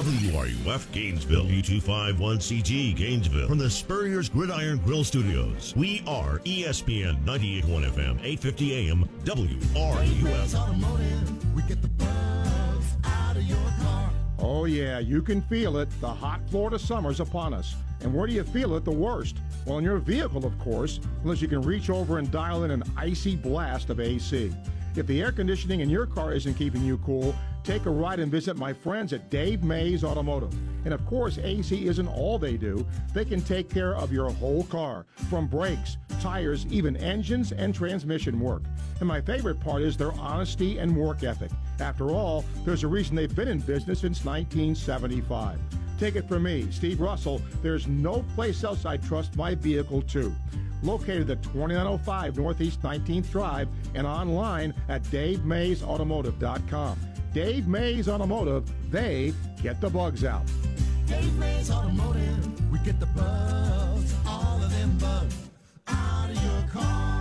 WRUF Gainesville, U251CG Gainesville, from the Spurrier's Gridiron Grill Studios. We are ESPN 98.1 FM, 850 AM, WRUF. We get the bugs out of your car. Oh, yeah, you can feel it. The hot Florida summer's upon us. And where do you feel it the worst? Well, in your vehicle, of course, unless you can reach over and dial in an icy blast of AC. If the air conditioning in your car isn't keeping you cool, take a ride and visit my friends at Dave Mays Automotive. And of course, AC isn't all they do. They can take care of your whole car, from brakes, tires, even engines and transmission work. And my favorite part is their honesty and work ethic. After all, there's a reason they've been in business since 1975. Take it from me, Steve Russell, there's no place else I trust my vehicle to. Located at 2905 Northeast 19th Drive and online at DaveMaysAutomotive.com. Dave Mays Automotive, they get the bugs out. Dave Mays Automotive, we get the bugs, all of them bugs, out of your car.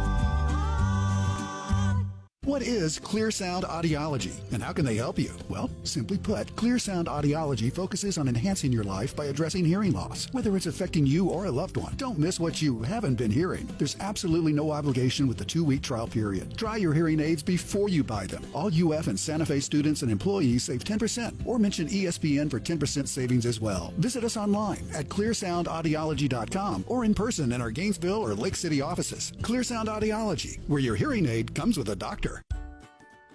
What is Clear Sound Audiology and how can they help you? Well, simply put, Clear Sound Audiology focuses on enhancing your life by addressing hearing loss, whether it's affecting you or a loved one. Don't miss what you haven't been hearing. There's absolutely no obligation with the two week trial period. Try your hearing aids before you buy them. All UF and Santa Fe students and employees save 10% or mention ESPN for 10% savings as well. Visit us online at clearsoundaudiology.com or in person in our Gainesville or Lake City offices. Clear Sound Audiology, where your hearing aid comes with a doctor.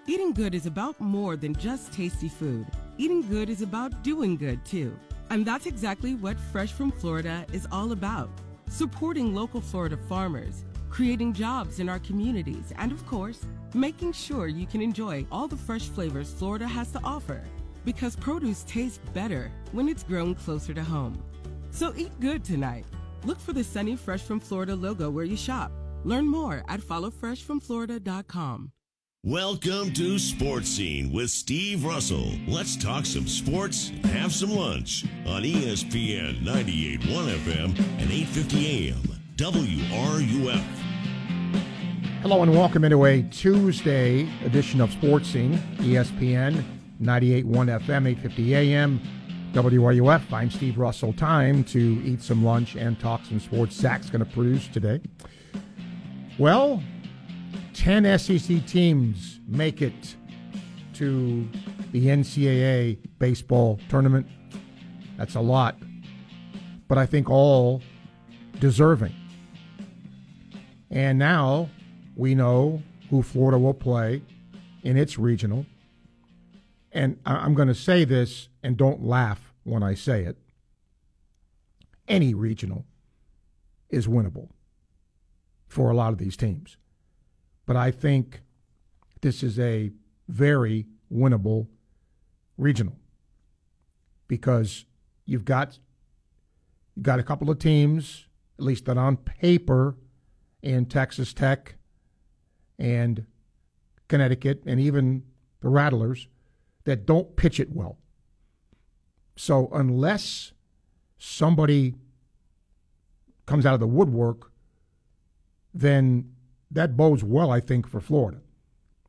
Eating good is about more than just tasty food. Eating good is about doing good too. And that's exactly what Fresh from Florida is all about. Supporting local Florida farmers, creating jobs in our communities, and of course, making sure you can enjoy all the fresh flavors Florida has to offer. Because produce tastes better when it's grown closer to home. So eat good tonight. Look for the Sunny Fresh from Florida logo where you shop. Learn more at followfreshfromflorida.com. Welcome to Sports Scene with Steve Russell. Let's talk some sports and have some lunch on ESPN 98.1 FM and 850 AM, WRUF. Hello and welcome into a Tuesday edition of Sports Scene, ESPN 98.1 FM, 850 AM, WRUF. I'm Steve Russell. Time to eat some lunch and talk some sports. Zach's going to produce today. Well, 10 SEC teams make it to the NCAA baseball tournament. That's a lot, but I think all deserving. And now we know who Florida will play in its regional. And I'm going to say this, and don't laugh when I say it. Any regional is winnable for a lot of these teams. But I think this is a very winnable regional because you've got you've got a couple of teams, at least that on paper, in Texas Tech and Connecticut and even the Rattlers that don't pitch it well. So unless somebody comes out of the woodwork, then that bodes well, I think, for Florida.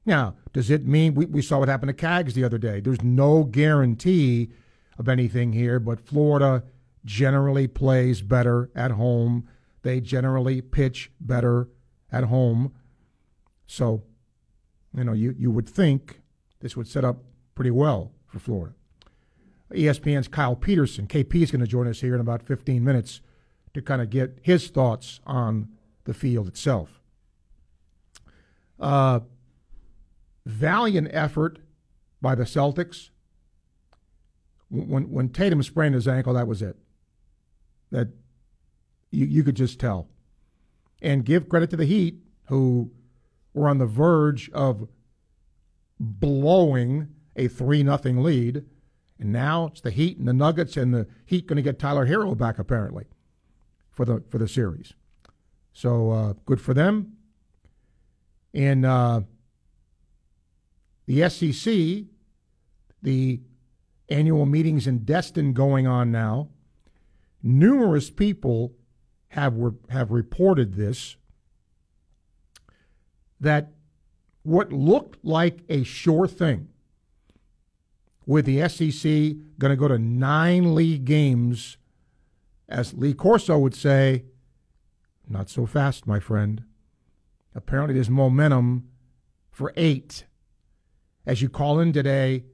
Now, does it mean we, we saw what happened to Cags the other day? There's no guarantee of anything here, but Florida generally plays better at home. They generally pitch better at home. So, you know, you, you would think this would set up pretty well for Florida. ESPN's Kyle Peterson, KP, is going to join us here in about 15 minutes to kind of get his thoughts on the field itself. Uh, valiant effort by the Celtics. When when Tatum sprained his ankle, that was it. That you you could just tell. And give credit to the Heat, who were on the verge of blowing a three nothing lead, and now it's the Heat and the Nuggets, and the Heat going to get Tyler Herro back apparently for the for the series. So uh, good for them. In uh, the SEC, the annual meetings in Destin going on now. Numerous people have have reported this that what looked like a sure thing with the SEC going to go to nine league games, as Lee Corso would say, not so fast, my friend. Apparently, there's momentum for eight. As you call in today,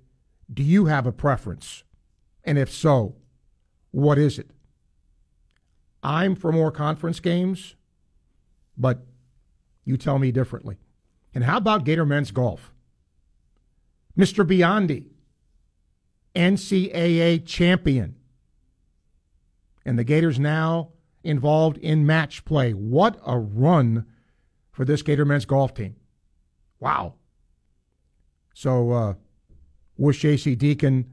do you have a preference? And if so, what is it? I'm for more conference games, but you tell me differently. And how about Gator men's golf? Mr. Biondi, NCAA champion. And the Gators now involved in match play. What a run for this Gator men's golf team. Wow. So, uh, wish J.C. Deacon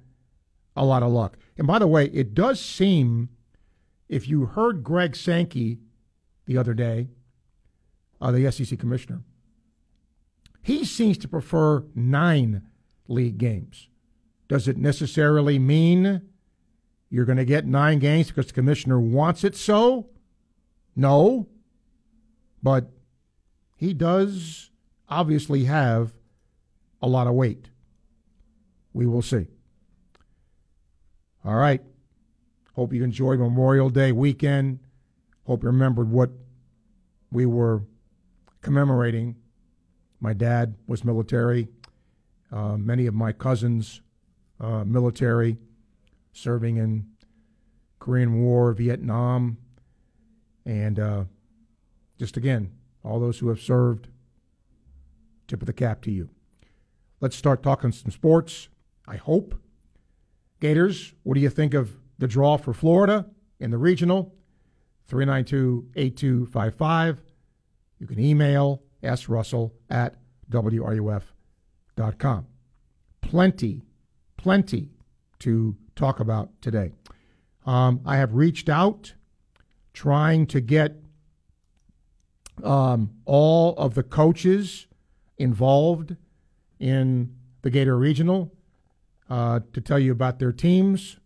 a lot of luck. And by the way, it does seem, if you heard Greg Sankey the other day, uh, the SEC commissioner, he seems to prefer nine league games. Does it necessarily mean you're going to get nine games because the commissioner wants it so? No. But he does obviously have a lot of weight. We will see. All right. Hope you enjoyed Memorial Day weekend. Hope you remembered what we were commemorating. My dad was military. Uh, many of my cousins, uh, military, serving in Korean War, Vietnam, and uh, just again, all those who have served, tip of the cap to you. Let's start talking some sports. I hope. Gators, what do you think of the draw for Florida in the regional? 392 8255. You can email srussell at wruf.com. Plenty, plenty to talk about today. Um, I have reached out trying to get um, all of the coaches involved in the Gator Regional uh, to tell you about their teams.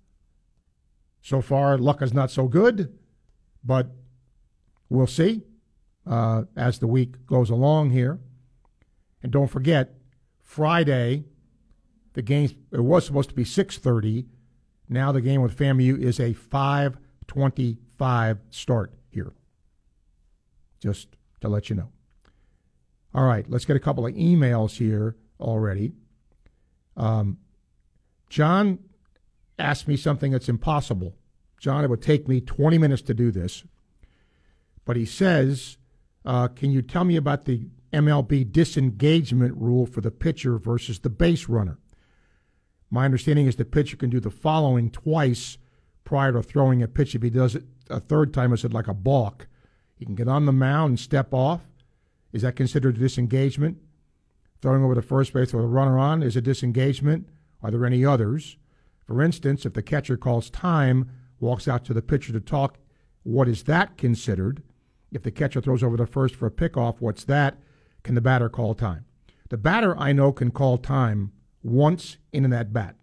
So far, luck is not so good, but we'll see uh, as the week goes along here. And don't forget, Friday, the game it was supposed to be 6:30. Now the game with FAMU is a 5:25 start here. Just to let you know. All right, let's get a couple of emails here already. Um, John asked me something that's impossible. John, it would take me 20 minutes to do this. But he says, uh, Can you tell me about the MLB disengagement rule for the pitcher versus the base runner? My understanding is the pitcher can do the following twice prior to throwing a pitch. If he does it a third time, it's like a balk. He can get on the mound and step off. Is that considered a disengagement? Throwing over the first base with a runner on is a disengagement. Are there any others? For instance, if the catcher calls time, walks out to the pitcher to talk, what is that considered? If the catcher throws over the first for a pickoff, what's that? Can the batter call time? The batter, I know, can call time once in that bat,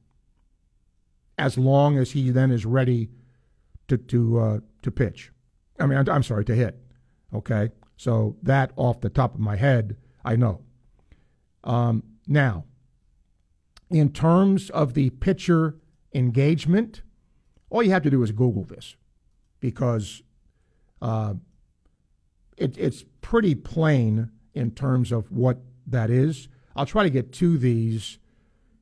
as long as he then is ready to to uh, to pitch. I mean, I'm sorry, to hit. Okay, so that off the top of my head, I know. Um, now, in terms of the pitcher engagement, all you have to do is Google this because uh, it, it's pretty plain in terms of what that is. I'll try to get to these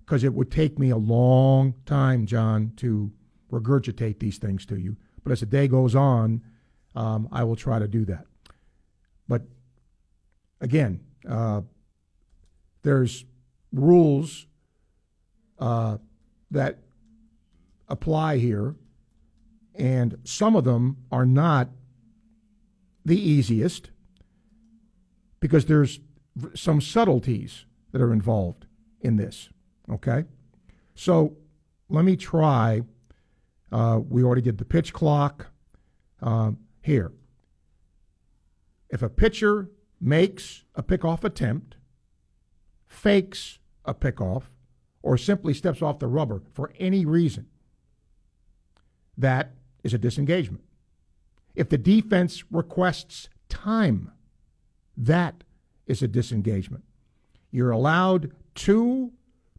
because it would take me a long time, John, to regurgitate these things to you. But as the day goes on, um, I will try to do that. But again, uh, there's rules uh, that apply here, and some of them are not the easiest because there's some subtleties that are involved in this. Okay? So let me try. Uh, we already did the pitch clock. Uh, here. If a pitcher makes a pickoff attempt, fakes a pickoff, or simply steps off the rubber for any reason, that is a disengagement. If the defense requests time, that is a disengagement. You're allowed two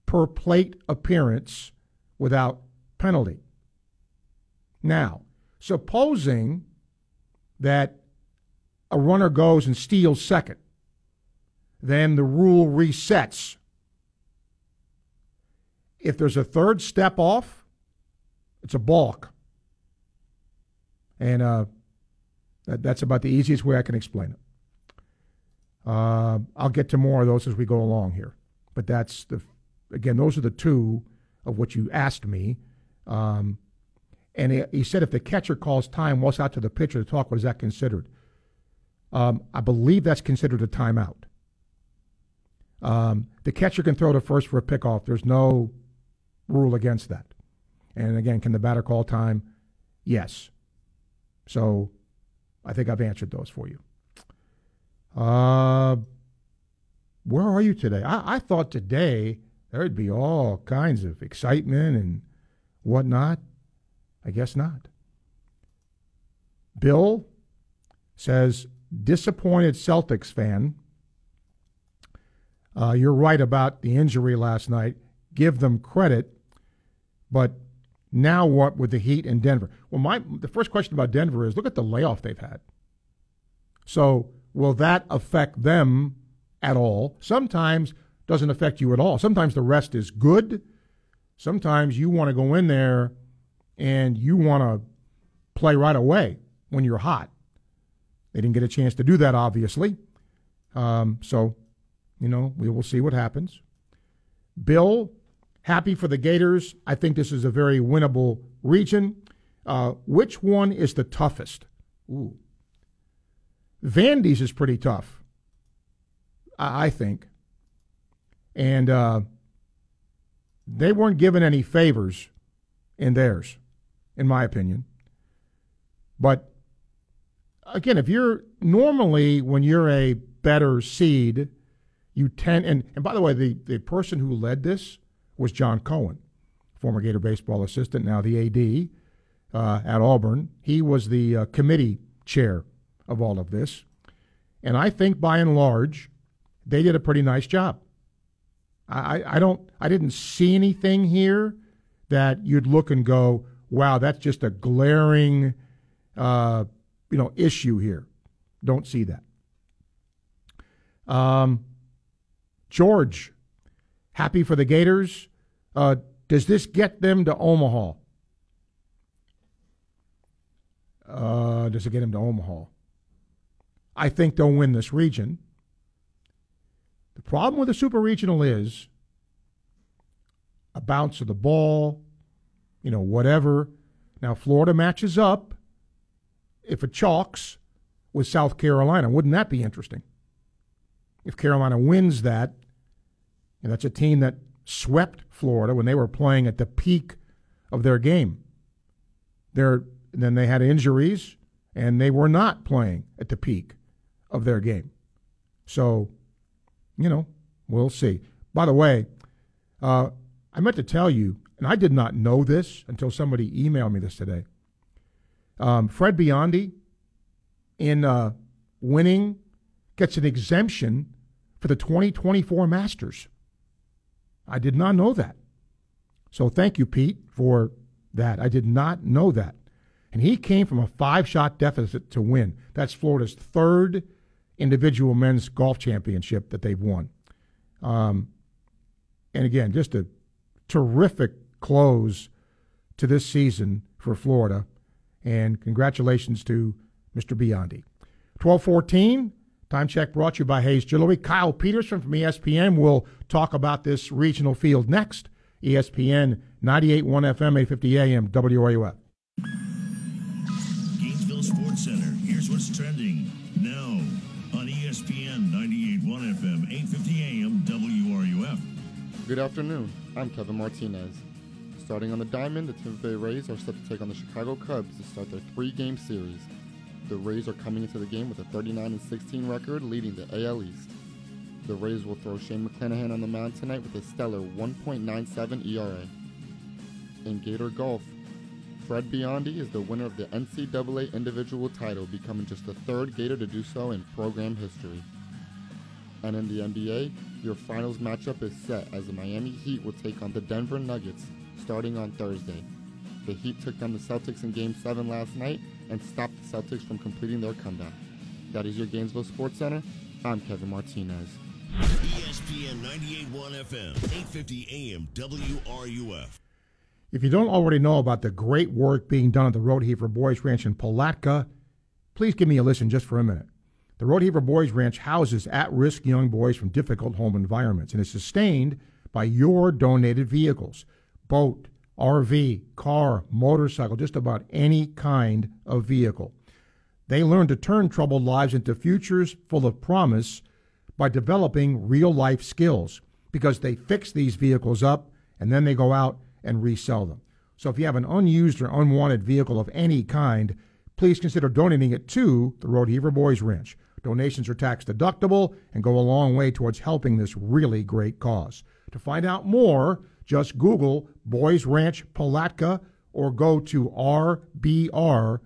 per plate appearance without penalty. Now, supposing that a runner goes and steals second, then the rule resets. If there's a third step off, it's a balk. And uh, that, that's about the easiest way I can explain it. Uh, I'll get to more of those as we go along here. But that's the, again, those are the two of what you asked me. Um, and he, he, said if the catcher calls time, what's out to the pitcher to talk, what is that considered? Um, I believe that's considered a timeout. Um, the catcher can throw to first for a pickoff. There's no rule against that. And again, can the batter call time? Yes. So I think I've answered those for you. Uh, where are you today? I, I thought today there'd be all kinds of excitement and whatnot. I guess not. Bill says, disappointed Celtics fan. Uh, you're right about the injury last night. Give them credit, but now what with the Heat in Denver? Well, my the first question about Denver is look at the layoff they've had. So will that affect them at all? Sometimes doesn't affect you at all. Sometimes the rest is good. Sometimes you want to go in there and you want to play right away when you're hot. They didn't get a chance to do that, obviously. Um, so, you know, we will see what happens. Bill, happy for the Gators. I think this is a very winnable region. Uh, which one is the toughest? Ooh. Vandy's is pretty tough, I, I think. And uh, they weren't given any favors in theirs, in my opinion. But again, if you're normally, when you're a better seed, you tend, and, and by the way, the, the person who led this was John Cohen, former Gator baseball assistant, now the AD uh, at Auburn. He was the uh, committee chair of all of this. And I think by and large, they did a pretty nice job. I, I don't I didn't see anything here that you'd look and go, wow, that's just a glaring uh, you know issue here. Don't see that. Um, George, happy for the Gators. Uh, does this get them to Omaha? Uh, does it get them to Omaha? I think they'll win this region. The problem with the super regional is a bounce of the ball, you know, whatever. Now, Florida matches up if it chalks with South Carolina. Wouldn't that be interesting? If Carolina wins that, and that's a team that swept Florida when they were playing at the peak of their game. They're, then they had injuries, and they were not playing at the peak of their game. So, you know, we'll see. By the way, uh, I meant to tell you, and I did not know this until somebody emailed me this today. Um, Fred Biondi, in uh, winning, gets an exemption for the 2024 Masters. I did not know that. So thank you, Pete, for that. I did not know that. And he came from a five shot deficit to win. That's Florida's third individual men's golf championship that they've won. Um, and again, just a terrific close to this season for Florida. And congratulations to Mr. Biondi. 1214, time check brought to you by Hayes Jewelry. Kyle Peterson from ESPN will talk about this regional field next. ESPN 98.1 FM, 850 AM, WRUF. Gainesville Sports Center. Here's what's trending now. On ESPN 98.1 FM, 8:50 AM, WRUF. Good afternoon. I'm Kevin Martinez. Starting on the diamond, the Tampa Bay Rays are set to take on the Chicago Cubs to start their three-game series. The Rays are coming into the game with a 39 16 record, leading the AL East. The Rays will throw Shane McClanahan on the mound tonight with a stellar 1.97 ERA. In Gator Golf, Fred Biondi is the winner of the NCAA individual title, becoming just the third Gator to do so in program history. And in the NBA, your finals matchup is set as the Miami Heat will take on the Denver Nuggets starting on Thursday. The Heat took down the Celtics in Game 7 last night and stopped the Celtics from completing their comeback. That is your Gainesville Sports Center. I'm Kevin Martinez. ESPN 98.1 FM, 850 AM, WRUF. If you don't already know about the great work being done at the Rodeheaver Boys Ranch in Palatka, please give me a listen just for a minute. The Rodeheaver Boys Ranch houses at risk young boys from difficult home environments and is sustained by your donated vehicles boat, RV, car, motorcycle, just about any kind of vehicle. They learn to turn troubled lives into futures full of promise by developing real life skills because they fix these vehicles up and then they go out and resell them. So if you have an unused or unwanted vehicle of any kind, please consider donating it to the Rodeheaver Boys Ranch. Donations are tax deductible and go a long way towards helping this really great cause. To find out more, just Google Boys Ranch Palatka or go to rbr.org.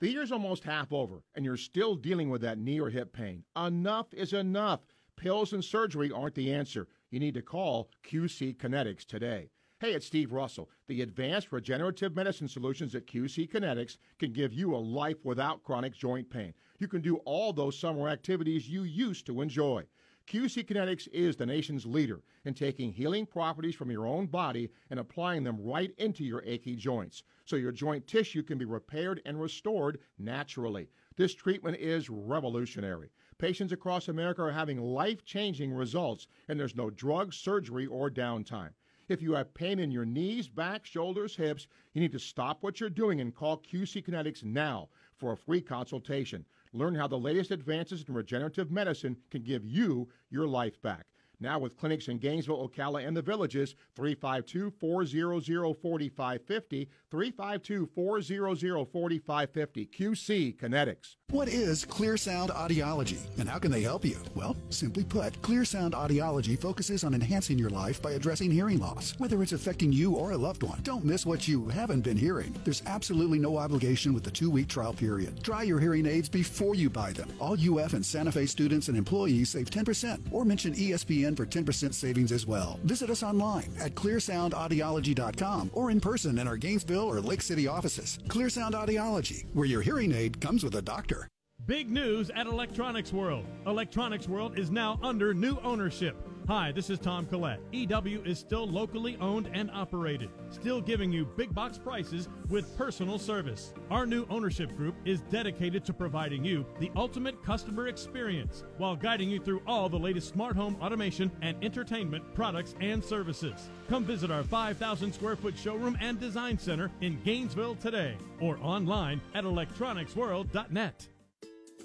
The year's almost half over, and you're still dealing with that knee or hip pain. Enough is enough. Pills and surgery aren't the answer. You need to call QC Kinetics today. Hey, it's Steve Russell. The advanced regenerative medicine solutions at QC Kinetics can give you a life without chronic joint pain. You can do all those summer activities you used to enjoy. QC Kinetics is the nation's leader in taking healing properties from your own body and applying them right into your achy joints so your joint tissue can be repaired and restored naturally. This treatment is revolutionary. Patients across America are having life changing results, and there's no drug, surgery, or downtime. If you have pain in your knees, back, shoulders, hips, you need to stop what you're doing and call QC Kinetics now for a free consultation. Learn how the latest advances in regenerative medicine can give you your life back. Now, with clinics in Gainesville, Ocala, and the villages, 352 400 4550, 352 400 4550, QC Kinetics. What is Clear Sound Audiology and how can they help you? Well, simply put, Clear Sound Audiology focuses on enhancing your life by addressing hearing loss, whether it's affecting you or a loved one. Don't miss what you haven't been hearing. There's absolutely no obligation with the two week trial period. Try your hearing aids before you buy them. All UF and Santa Fe students and employees save 10% or mention ESPN for 10% savings as well. Visit us online at clearsoundaudiology.com or in person in our Gainesville or Lake City offices. Clear Sound Audiology, where your hearing aid comes with a doctor. Big news at Electronics World. Electronics World is now under new ownership. Hi, this is Tom Collette. EW is still locally owned and operated, still giving you big box prices with personal service. Our new ownership group is dedicated to providing you the ultimate customer experience while guiding you through all the latest smart home automation and entertainment products and services. Come visit our 5,000 square foot showroom and design center in Gainesville today or online at electronicsworld.net.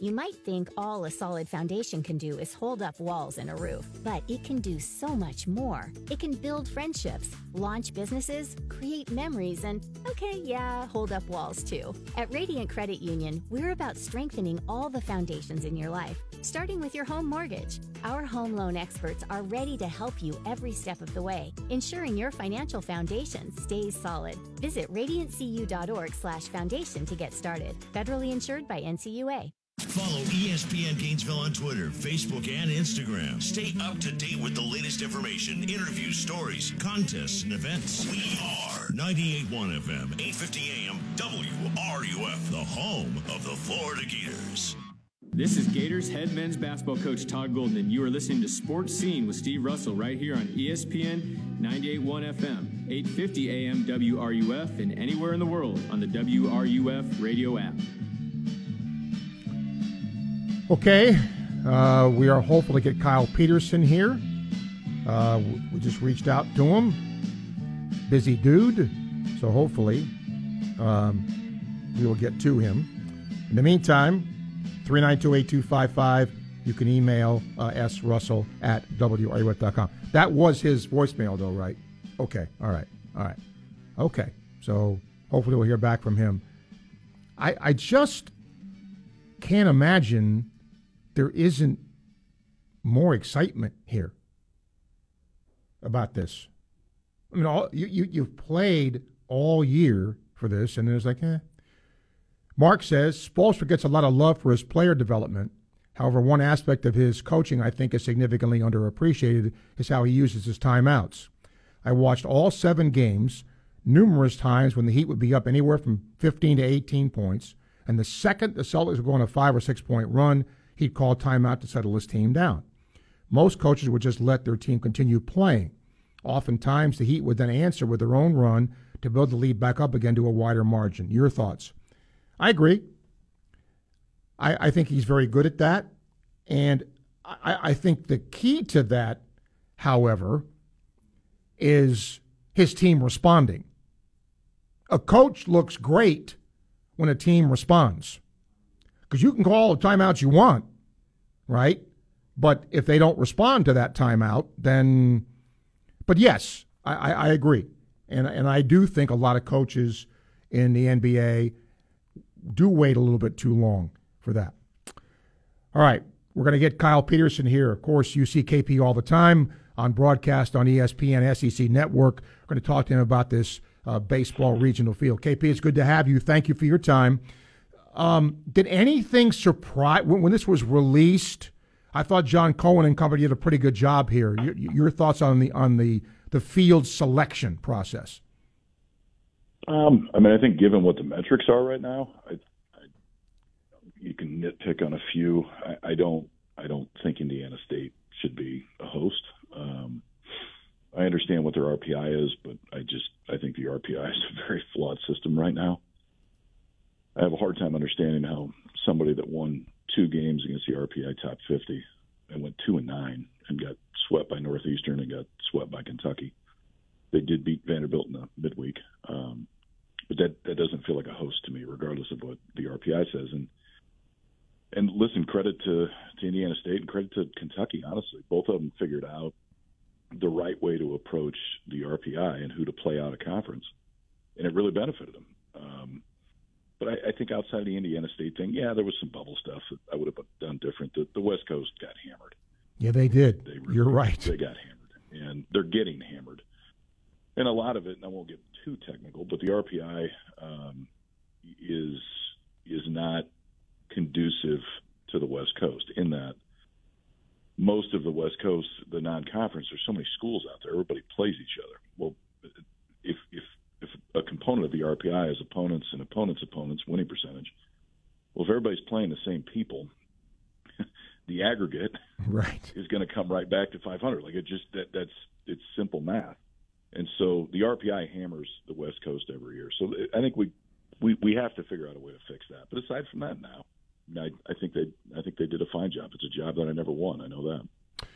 You might think all a solid foundation can do is hold up walls and a roof, but it can do so much more. It can build friendships, launch businesses, create memories, and okay, yeah, hold up walls too. At Radiant Credit Union, we're about strengthening all the foundations in your life, starting with your home mortgage. Our home loan experts are ready to help you every step of the way, ensuring your financial foundation stays solid. Visit radiantcu.org/foundation to get started. Federally insured by NCUA. Follow ESPN Gainesville on Twitter, Facebook, and Instagram. Stay up to date with the latest information, interviews, stories, contests, and events. We are 98.1 FM, 850 AM, WRUF, the home of the Florida Gators. This is Gators head men's basketball coach Todd Golden, and you are listening to Sports Scene with Steve Russell right here on ESPN 98.1 FM, 850 AM WRUF, and anywhere in the world on the WRUF radio app. Okay, uh, we are hopeful to get Kyle Peterson here. Uh, we just reached out to him. Busy dude, so hopefully um, we will get to him. In the meantime, 392-8255, you can email uh, srussell at wruf.com. That was his voicemail, though, right? Okay, all right, all right. Okay, so hopefully we'll hear back from him. I, I just can't imagine there isn't more excitement here about this. I mean, all, you, you, you've played all year for this, and it's like, eh. Mark says Spoelstra gets a lot of love for his player development. However, one aspect of his coaching I think is significantly underappreciated is how he uses his timeouts. I watched all seven games numerous times when the Heat would be up anywhere from 15 to 18 points. And the second the Celtics were going a five or six point run, he'd call timeout to settle his team down. Most coaches would just let their team continue playing. Oftentimes, the Heat would then answer with their own run to build the lead back up again to a wider margin. Your thoughts? I agree. I, I think he's very good at that. And I, I think the key to that, however, is his team responding. A coach looks great when a team responds because you can call the timeouts you want, right? But if they don't respond to that timeout, then. But yes, I, I agree, and and I do think a lot of coaches in the NBA do wait a little bit too long for that. All right, we're going to get Kyle Peterson here. Of course, you see KP all the time on broadcast on ESPN SEC Network. We're going to talk to him about this uh, baseball regional field. KP, it's good to have you. Thank you for your time. Um, did anything surprise when, when, this was released? I thought John Cohen and company did a pretty good job here. Your, your thoughts on the on the the field selection process? Um, I mean, I think given what the metrics are right now, I, I, you can nitpick on a few. I, I don't. I don't think Indiana State should be a host. Um, I understand what their RPI is, but I just I think the RPI is a very flawed system right now. I have a hard time understanding how somebody that won two games against the RPI top 50 and went two and nine and got swept by Northeastern and got swept by Kentucky. They did beat Vanderbilt in the midweek, um, but that that doesn't feel like a host to me, regardless of what the RPI says. And and listen, credit to, to Indiana State and credit to Kentucky. Honestly, both of them figured out the right way to approach the RPI and who to play out a conference, and it really benefited them. Um, but I, I think outside of the Indiana State thing, yeah, there was some bubble stuff that I would have done different. The, the West Coast got hammered. Yeah, they did. They really, You're right. They got hammered, and they're getting hammered. And a lot of it, and I won't get too technical, but the RPI um, is is not conducive to the West Coast in that most of the West Coast, the non-conference, there's so many schools out there. Everybody plays each other. Well, if if if a component of the RPI is opponents and opponents' opponents winning percentage, well, if everybody's playing the same people, the aggregate right is going to come right back to 500. Like it just that that's it's simple math. And so the RPI hammers the West Coast every year. So I think we we we have to figure out a way to fix that. But aside from that, now I, I think they I think they did a fine job. It's a job that I never won. I know that.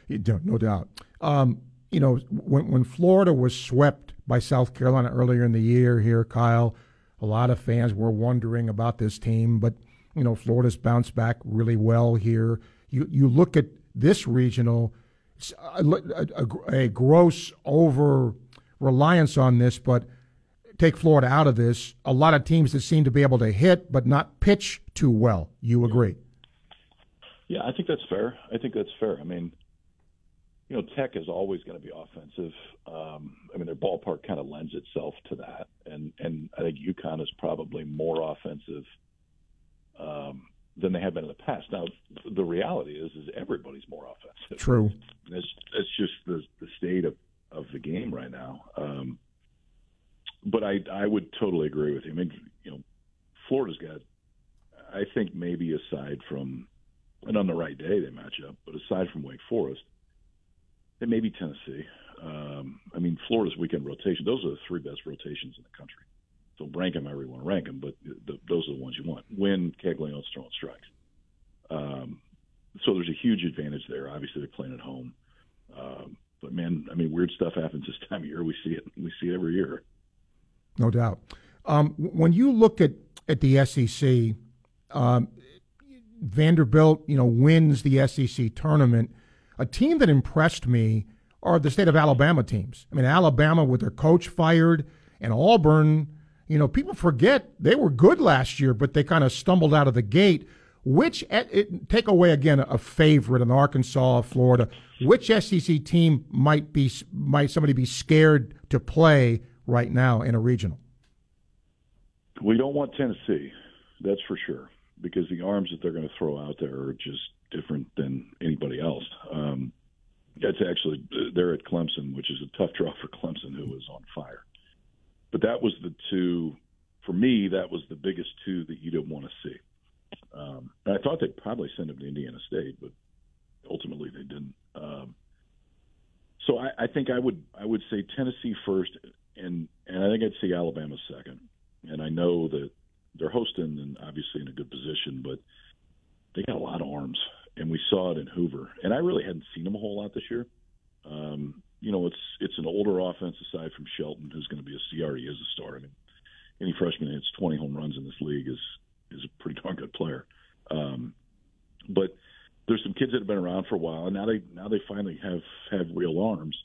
You no doubt. Um, you know, when when Florida was swept by South Carolina earlier in the year, here, Kyle, a lot of fans were wondering about this team, but you know, Florida's bounced back really well here. You you look at this regional, a, a, a gross over reliance on this, but take Florida out of this, a lot of teams that seem to be able to hit but not pitch too well. You agree? Yeah, I think that's fair. I think that's fair. I mean, you know, Tech is always going to be offensive. Um, I mean, their ballpark kind of lends itself to that, and and I think UConn is probably more offensive um, than they have been in the past. Now, the reality is, is everybody's more offensive. True. That's that's just the the state of of the game right now. Um, but I I would totally agree with you. I mean, you know, Florida's got, I think maybe aside from, and on the right day they match up, but aside from Wake Forest, they may be Tennessee. Um, I mean, Florida's weekend rotation; those are the three best rotations in the country. So rank them to rank them, but those are the ones you want. When Caglianone's throwing strikes. Um, so there's a huge advantage there. Obviously, they're playing at home. Um, but man, I mean, weird stuff happens this time of year. We see it. We see it every year. No doubt. Um, when you look at, at the SEC, um, Vanderbilt, you know, wins the SEC tournament. A team that impressed me are the state of Alabama teams. I mean, Alabama with their coach fired, and Auburn. You know, people forget they were good last year, but they kind of stumbled out of the gate. Which take away again a favorite in Arkansas, Florida. Which SEC team might be might somebody be scared to play right now in a regional? We don't want Tennessee, that's for sure, because the arms that they're going to throw out there are just different than anybody else. Um, That's actually they're at Clemson, which is a tough draw for Clemson, who is on fire. But that was the two for me. That was the biggest two that you didn't want to see. Um, and I thought they'd probably send him to Indiana State, but ultimately they didn't. Um, so I, I think I would I would say Tennessee first, and and I think I'd say Alabama second. And I know that they're hosting and obviously in a good position, but they got a lot of arms, and we saw it in Hoover. And I really hadn't seen them a whole lot this year. Um, you know, it's it's an older offense aside from Shelton, who's going to be a CRE as a star. I mean, any freshman that hits 20 home runs in this league is is a pretty darn good player. Um, but there's some kids that have been around for a while, and now they now they finally have have real arms.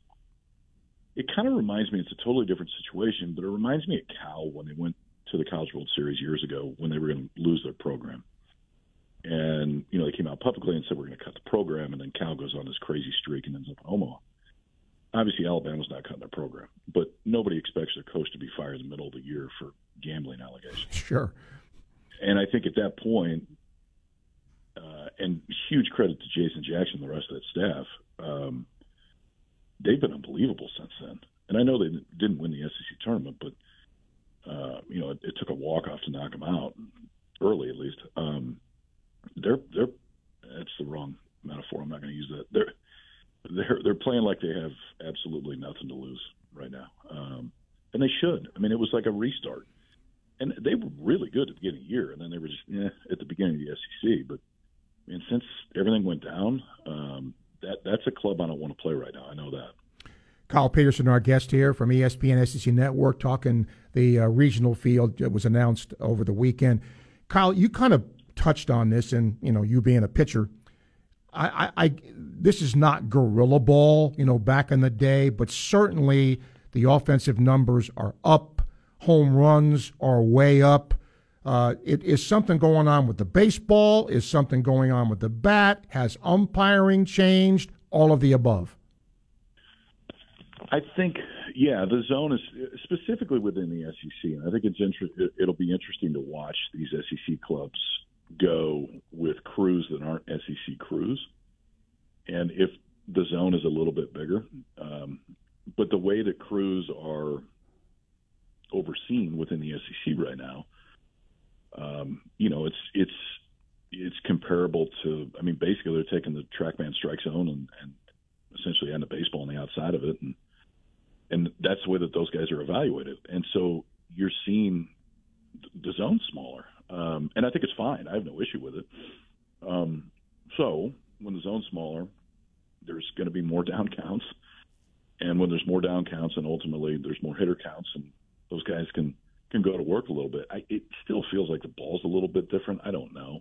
It kind of reminds me. It's a totally different situation, but it reminds me of Cal when they went to the College World Series years ago when they were going to lose their program. And you know they came out publicly and said we're going to cut the program, and then Cal goes on this crazy streak and ends up in Omaha. Obviously, Alabama's not cutting their program, but nobody expects their coach to be fired in the middle of the year for gambling allegations. Sure. And I think at that point, uh, and huge credit to Jason Jackson and the rest of that staff. Um, they've been unbelievable since then. And I know they didn't win the SEC tournament, but uh, you know it, it took a walk off to knock them out early, at least. Um, they're they're that's the wrong metaphor. I'm not going to use that. They're they're they're playing like they have absolutely nothing to lose right now, um, and they should. I mean, it was like a restart, and they were really good at the beginning of the year, and then they were just eh, at the beginning of the SEC, but and since everything went down, um, that that's a club I don't want to play right now. I know that. Kyle Peterson, our guest here from ESPN SEC Network, talking the uh, regional field that was announced over the weekend. Kyle, you kind of touched on this, and you know, you being a pitcher, I, I, I this is not gorilla ball, you know, back in the day, but certainly the offensive numbers are up, home runs are way up. Uh, it, is something going on with the baseball? Is something going on with the bat? Has umpiring changed? All of the above. I think, yeah, the zone is specifically within the SEC, and I think it's inter- it'll be interesting to watch these SEC clubs go with crews that aren't SEC crews, and if the zone is a little bit bigger, um, but the way that crews are overseen within the SEC right now um, you know, it's it's it's comparable to. I mean, basically, they're taking the TrackMan strike zone and, and essentially end the baseball on the outside of it, and and that's the way that those guys are evaluated. And so you're seeing the zone smaller, um, and I think it's fine. I have no issue with it. Um, so when the zone's smaller, there's going to be more down counts, and when there's more down counts, and ultimately there's more hitter counts, and those guys can can go to work a little bit. I, it still feels like the ball's a little bit different. I don't know.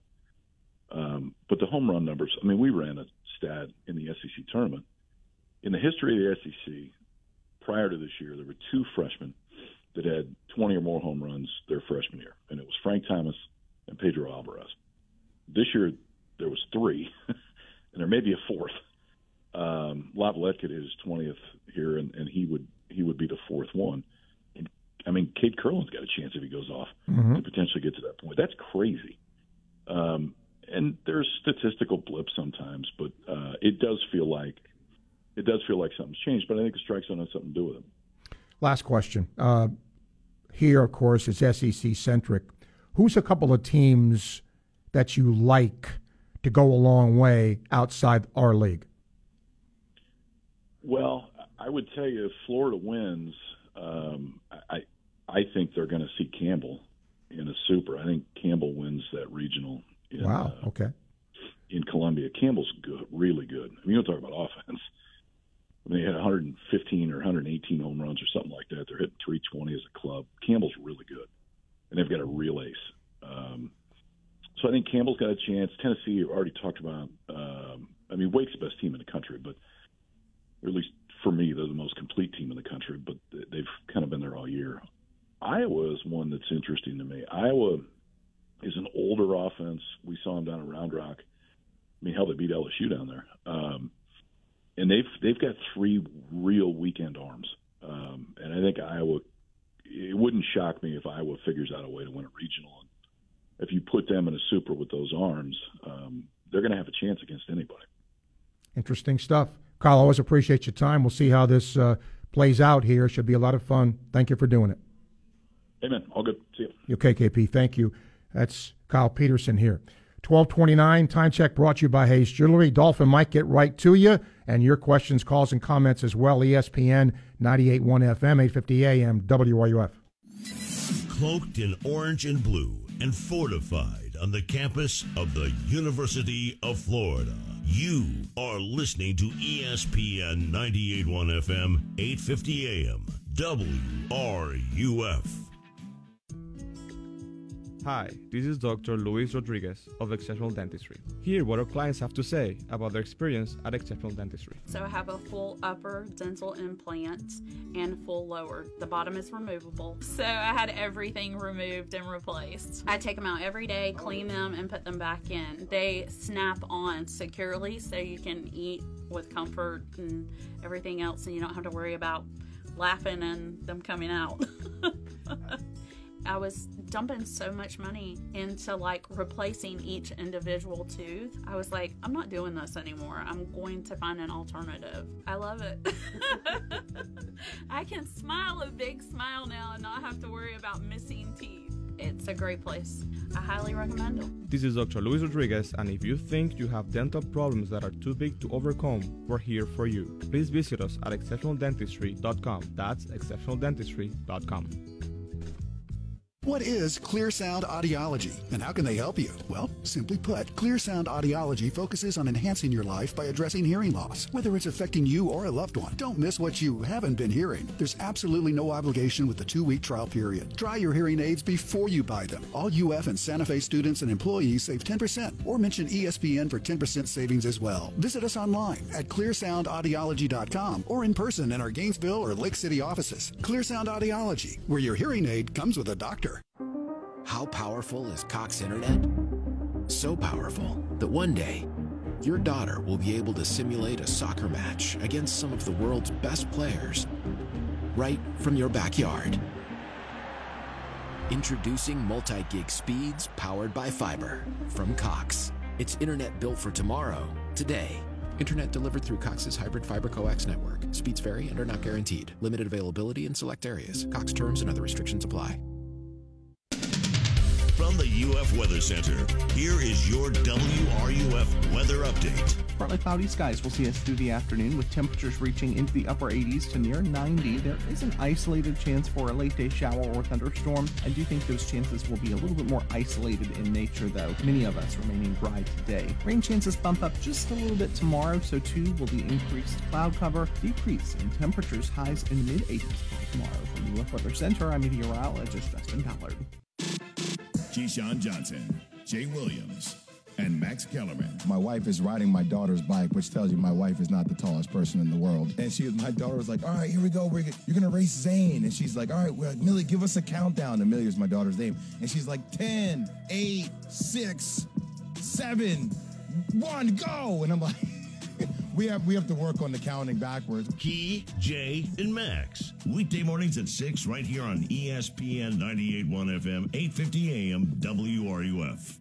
Um, but the home run numbers, I mean, we ran a stat in the SEC tournament. In the history of the SEC, prior to this year, there were two freshmen that had 20 or more home runs their freshman year, and it was Frank Thomas and Pedro Alvarez. This year, there was three, and there may be a fourth. Um, LaViolette could hit his 20th here, and, and he would he would be the fourth one. I mean, Cade Kurland's got a chance if he goes off mm-hmm. to potentially get to that point. That's crazy. Um, and there's statistical blips sometimes, but uh, it does feel like it does feel like something's changed. But I think the strike zone has something to do with it. Last question. Uh, here, of course, is SEC centric. Who's a couple of teams that you like to go a long way outside our league? Well, I would tell you if Florida wins, um, I I think they're going to see Campbell in a super. I think Campbell wins that regional. In, wow. Uh, okay. In Columbia, Campbell's good, really good. I mean, you don't talk about offense. I mean, they had 115 or 118 home runs or something like that. They're hitting 320 as a club. Campbell's really good, and they've got a real ace. Um, so I think Campbell's got a chance. Tennessee, you already talked about. Um, I mean, Wake's the best team in the country, but or at least for me, they're the most complete team in the country. But they've kind of been there all year. Iowa is one that's interesting to me. Iowa is an older offense. We saw them down at Round Rock. I mean, hell, they beat LSU down there, um, and they've they've got three real weekend arms. Um, and I think Iowa. It wouldn't shock me if Iowa figures out a way to win a regional. And if you put them in a super with those arms, um, they're going to have a chance against anybody. Interesting stuff. Kyle, always appreciate your time. We'll see how this uh, plays out here. Should be a lot of fun. Thank you for doing it. Amen. All good. See you. You KKP. Thank you. That's Kyle Peterson here. 1229 time check brought to you by Hayes Jewelry. Dolphin might get right to you and your questions, calls, and comments as well. ESPN 98.1 FM, 850 AM, WRUF. Cloaked in orange and blue and fortified on the campus of the University of Florida. You are listening to ESPN 98.1 FM, 850 AM, WRUF. Hi, this is Dr. Luis Rodriguez of Exceptional Dentistry. Hear what our clients have to say about their experience at Exceptional Dentistry. So I have a full upper dental implant and full lower. The bottom is removable. So I had everything removed and replaced. I take them out every day, clean them, and put them back in. They snap on securely so you can eat with comfort and everything else, and you don't have to worry about laughing and them coming out. I was dumping so much money into like replacing each individual tooth. I was like, I'm not doing this anymore. I'm going to find an alternative. I love it. I can smile a big smile now and not have to worry about missing teeth. It's a great place. I highly recommend it. This is Dr. Luis Rodriguez, and if you think you have dental problems that are too big to overcome, we're here for you. Please visit us at exceptionaldentistry.com. That's exceptionaldentistry.com. What is Clear Sound Audiology and how can they help you? Well, simply put, Clear Sound Audiology focuses on enhancing your life by addressing hearing loss, whether it's affecting you or a loved one. Don't miss what you haven't been hearing. There's absolutely no obligation with the two week trial period. Try your hearing aids before you buy them. All UF and Santa Fe students and employees save 10% or mention ESPN for 10% savings as well. Visit us online at clearsoundaudiology.com or in person in our Gainesville or Lake City offices. Clear Sound Audiology, where your hearing aid comes with a doctor. How powerful is Cox Internet? So powerful that one day, your daughter will be able to simulate a soccer match against some of the world's best players right from your backyard. Introducing multi gig speeds powered by fiber from Cox. It's internet built for tomorrow, today. Internet delivered through Cox's hybrid fiber coax network. Speeds vary and are not guaranteed. Limited availability in select areas. Cox terms and other restrictions apply. From the UF Weather Center, here is your WRUF weather update. Partly cloudy skies will see us through the afternoon with temperatures reaching into the upper 80s to near 90. There is an isolated chance for a late day shower or thunderstorm. I do think those chances will be a little bit more isolated in nature, though. Many of us remaining dry today. Rain chances bump up just a little bit tomorrow, so too will the increased cloud cover. Decrease in temperatures, highs in the mid 80s tomorrow. From the UF Weather Center, I'm meteorologist Justin Ballard. Keyshawn Johnson, Jay Williams, and Max Kellerman. My wife is riding my daughter's bike, which tells you my wife is not the tallest person in the world. And she, my daughter was like, "All right, here we go. We're, you're gonna race Zane." And she's like, "All right, well, Millie, give us a countdown." And Millie is my daughter's name, and she's like, 10, 8, 6, 7, 1, go!" And I'm like, "We have we have to work on the counting backwards." Key, Jay, and Max. Weekday mornings at 6 right here on ESPN 98.1 FM, 850 AM, WRUF.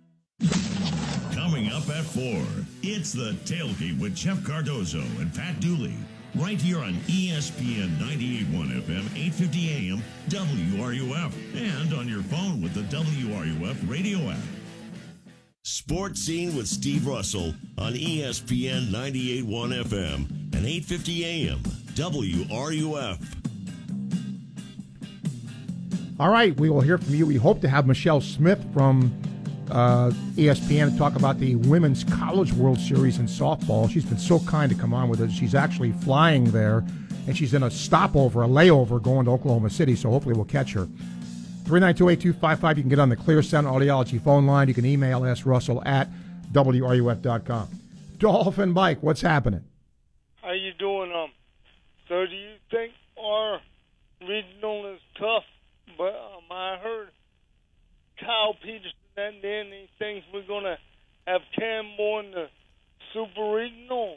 Coming up at 4, it's the tailgate with Jeff Cardozo and Pat Dooley. Right here on ESPN 98.1 FM, 850 AM, WRUF. And on your phone with the WRUF radio app. Sports Scene with Steve Russell on ESPN 98.1 FM and 850 AM, WRUF. All right, we will hear from you. We hope to have Michele Smith from uh, ESPN to talk about the Women's College World Series in softball. She's been so kind to come on with us. She's actually flying there, and she's in a stopover, a layover going to Oklahoma City, so hopefully we'll catch her. 392-8255, you can get on the Clear Sound Audiology phone line. You can email S. Russell at WRUF.com. Dolphin Mike, what's happening? How you doing? Um, so do you think our regional is tough? But um, I heard Kyle Peterson and then he thinks we're gonna have Campbell in the Super Regional.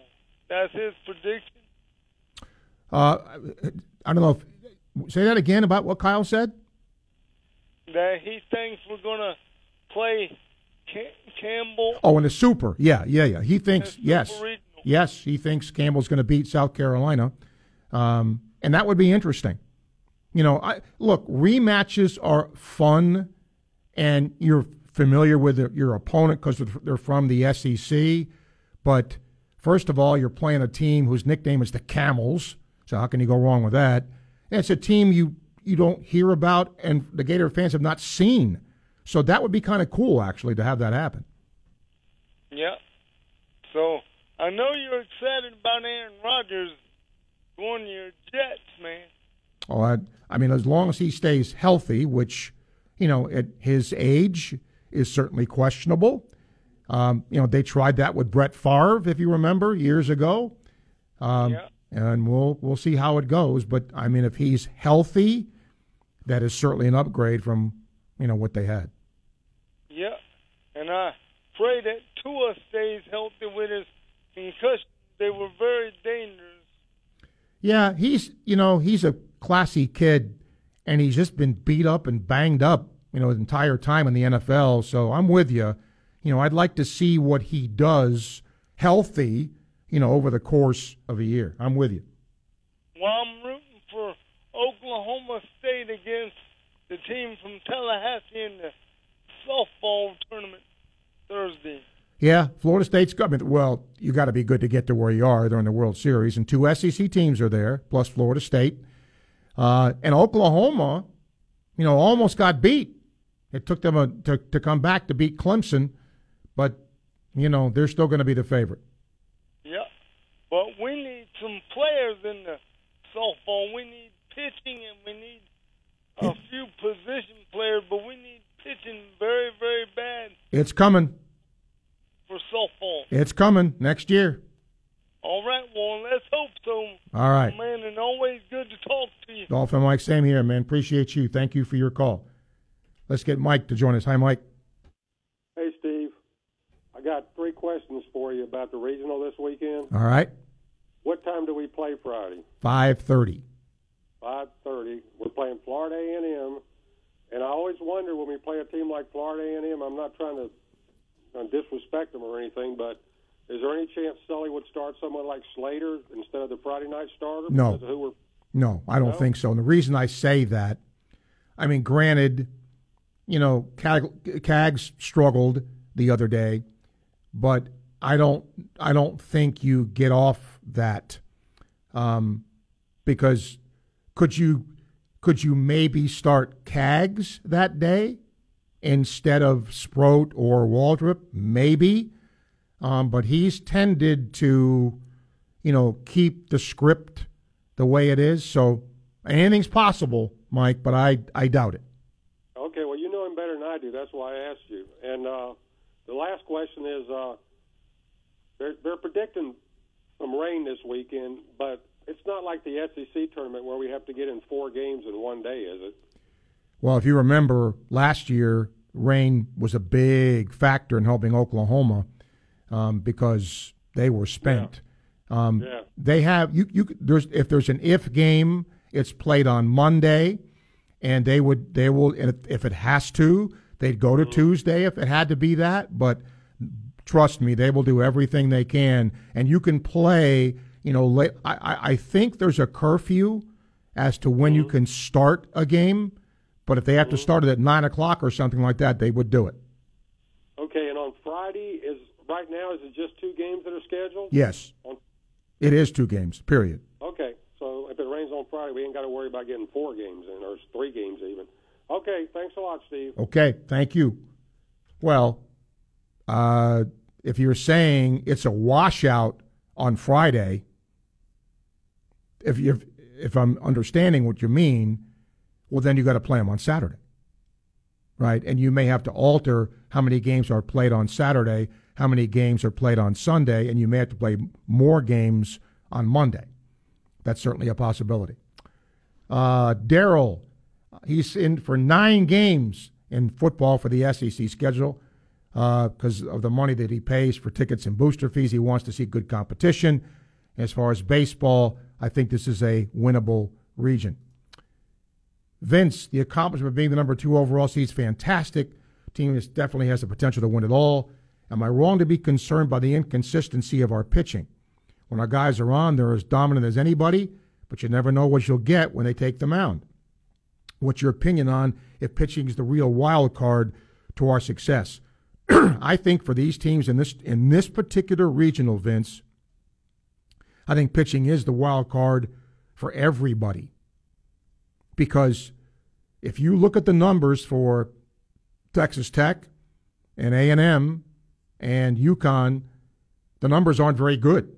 That's his prediction. Uh, I don't know if say that again about what Kyle said. That he thinks we're gonna play Campbell. Oh, in the super, yeah, yeah, yeah. He thinks yes, Regional. Yes, he thinks Campbell's going to beat South Carolina, um, and that would be interesting. You know, I, look, rematches are fun, and you're familiar with the, your opponent because they're from the SEC. But first of all, you're playing a team whose nickname is the Camels, so how can you go wrong with that? And it's a team you you don't hear about, and the Gator fans have not seen. So that would be kind of cool, actually, to have that happen. Yeah. So I know you're excited about Aaron Rodgers going to your Jets, man. Oh, I, I mean, as long as he stays healthy, which, you know, at his age is certainly questionable. Um, you know, they tried that with Brett Favre, if you remember, years ago. Um, yeah. And we'll we'll see how it goes. But I mean, if he's healthy, that is certainly an upgrade from you know what they had. Yeah. And I pray that Tua stays healthy with his concussion. They were very dangerous. Yeah, he's you know he's a classy kid, and he's just been beat up and banged up you know his entire time in the NFL. So I'm with you. You know, I'd like to see what he does healthy. You know, over the course of a year. I'm with you. Well, I'm rooting for Oklahoma Against the team from Tallahassee in the softball tournament Thursday. Yeah, Florida State's mean, well, you got to be good to get to where you are. They're in the World Series, and two SEC teams are there, plus Florida State, uh, and Oklahoma. You know, almost got beat. It took them a, to to come back to beat Clemson, but you know they're still going to be the favorite. Yeah. But we need some players in the softball. We need pitching and we need a few position players, but we need pitching very, very bad It's coming. for softball. It's coming next year. All right, well, let's hope so. All right. Man, and always good to talk to you. Dolphin Mike, same here, man. Appreciate you. Thank you for your call. Let's get Mike to join us. Hi, Mike. Hey, Steve. I got three questions for you about the regional this weekend. All right. What time do we play Friday? Five thirty. Five thirty. We're playing Florida A and M, and I always wonder when we play a team like Florida A and M. I'm not trying to uh, disrespect them or anything, but is there any chance Sully would start someone like Slater instead of the Friday night starter? No. Who we're No, I don't No? think so. And the reason I say that, I mean, granted, you know, Cag, Cags struggled the other day, but I don't, I don't think you get off that, um, because could you, could you maybe start Cags that day instead of Sproat or Waldrep? Maybe, um, but he's tended to, you know, keep the script the way it is. So anything's possible, Mike, but I I doubt it. Okay, well, you know him better than I do. That's why I asked you. And uh, the last question is, uh, they're they're predicting some rain this weekend, but it's not like the SEC tournament where we have to get in four games in one day, is it? Well, if you remember last year, rain was a big factor in helping Oklahoma um, because they were spent. Um, Yeah. They have you. You there's if there's an if game, it's played on Monday, and they would they will and if, if it has to, they'd go to Tuesday if it had to be that. But trust me, they will do everything they can, and you can play. You know, I I I think there's a curfew as to when you can start a game, but if they have to start it at nine o'clock or something like that, they would do it. Okay, and on Friday is right now is it just two games that are scheduled? Yes, On, it is two games. Period. okay, so if it rains on Friday, we ain't got to worry about getting four games in or three games even. Okay, thanks a lot, Steve. Okay, thank you. Well, uh, if you're saying it's a washout on Friday, if you if I'm understanding what you mean, well then you got to play them on Saturday, right? And you may have to alter how many games are played on Saturday, how many games are played on Sunday, and you may have to play more games on Monday. That's certainly a possibility. Uh, Daryl, he's in for nine games in football for the SEC schedule because of the money that he pays for tickets and booster fees. He wants to see good competition. As far as baseball, I think this is a winnable region. Vince, the accomplishment of being the number two overall seed is fantastic. Team is definitely has the potential to win it all. Am I wrong to be concerned by the inconsistency of our pitching? When our guys are on, they're as dominant as anybody, but you never know what you'll get when they take the mound. What's your opinion on if pitching is the real wild card to our success? I think for these teams in this in this particular regional, Vince, I think pitching is the wild card for everybody. Because if you look at the numbers for Texas Tech and A&M and UConn, the numbers aren't very good.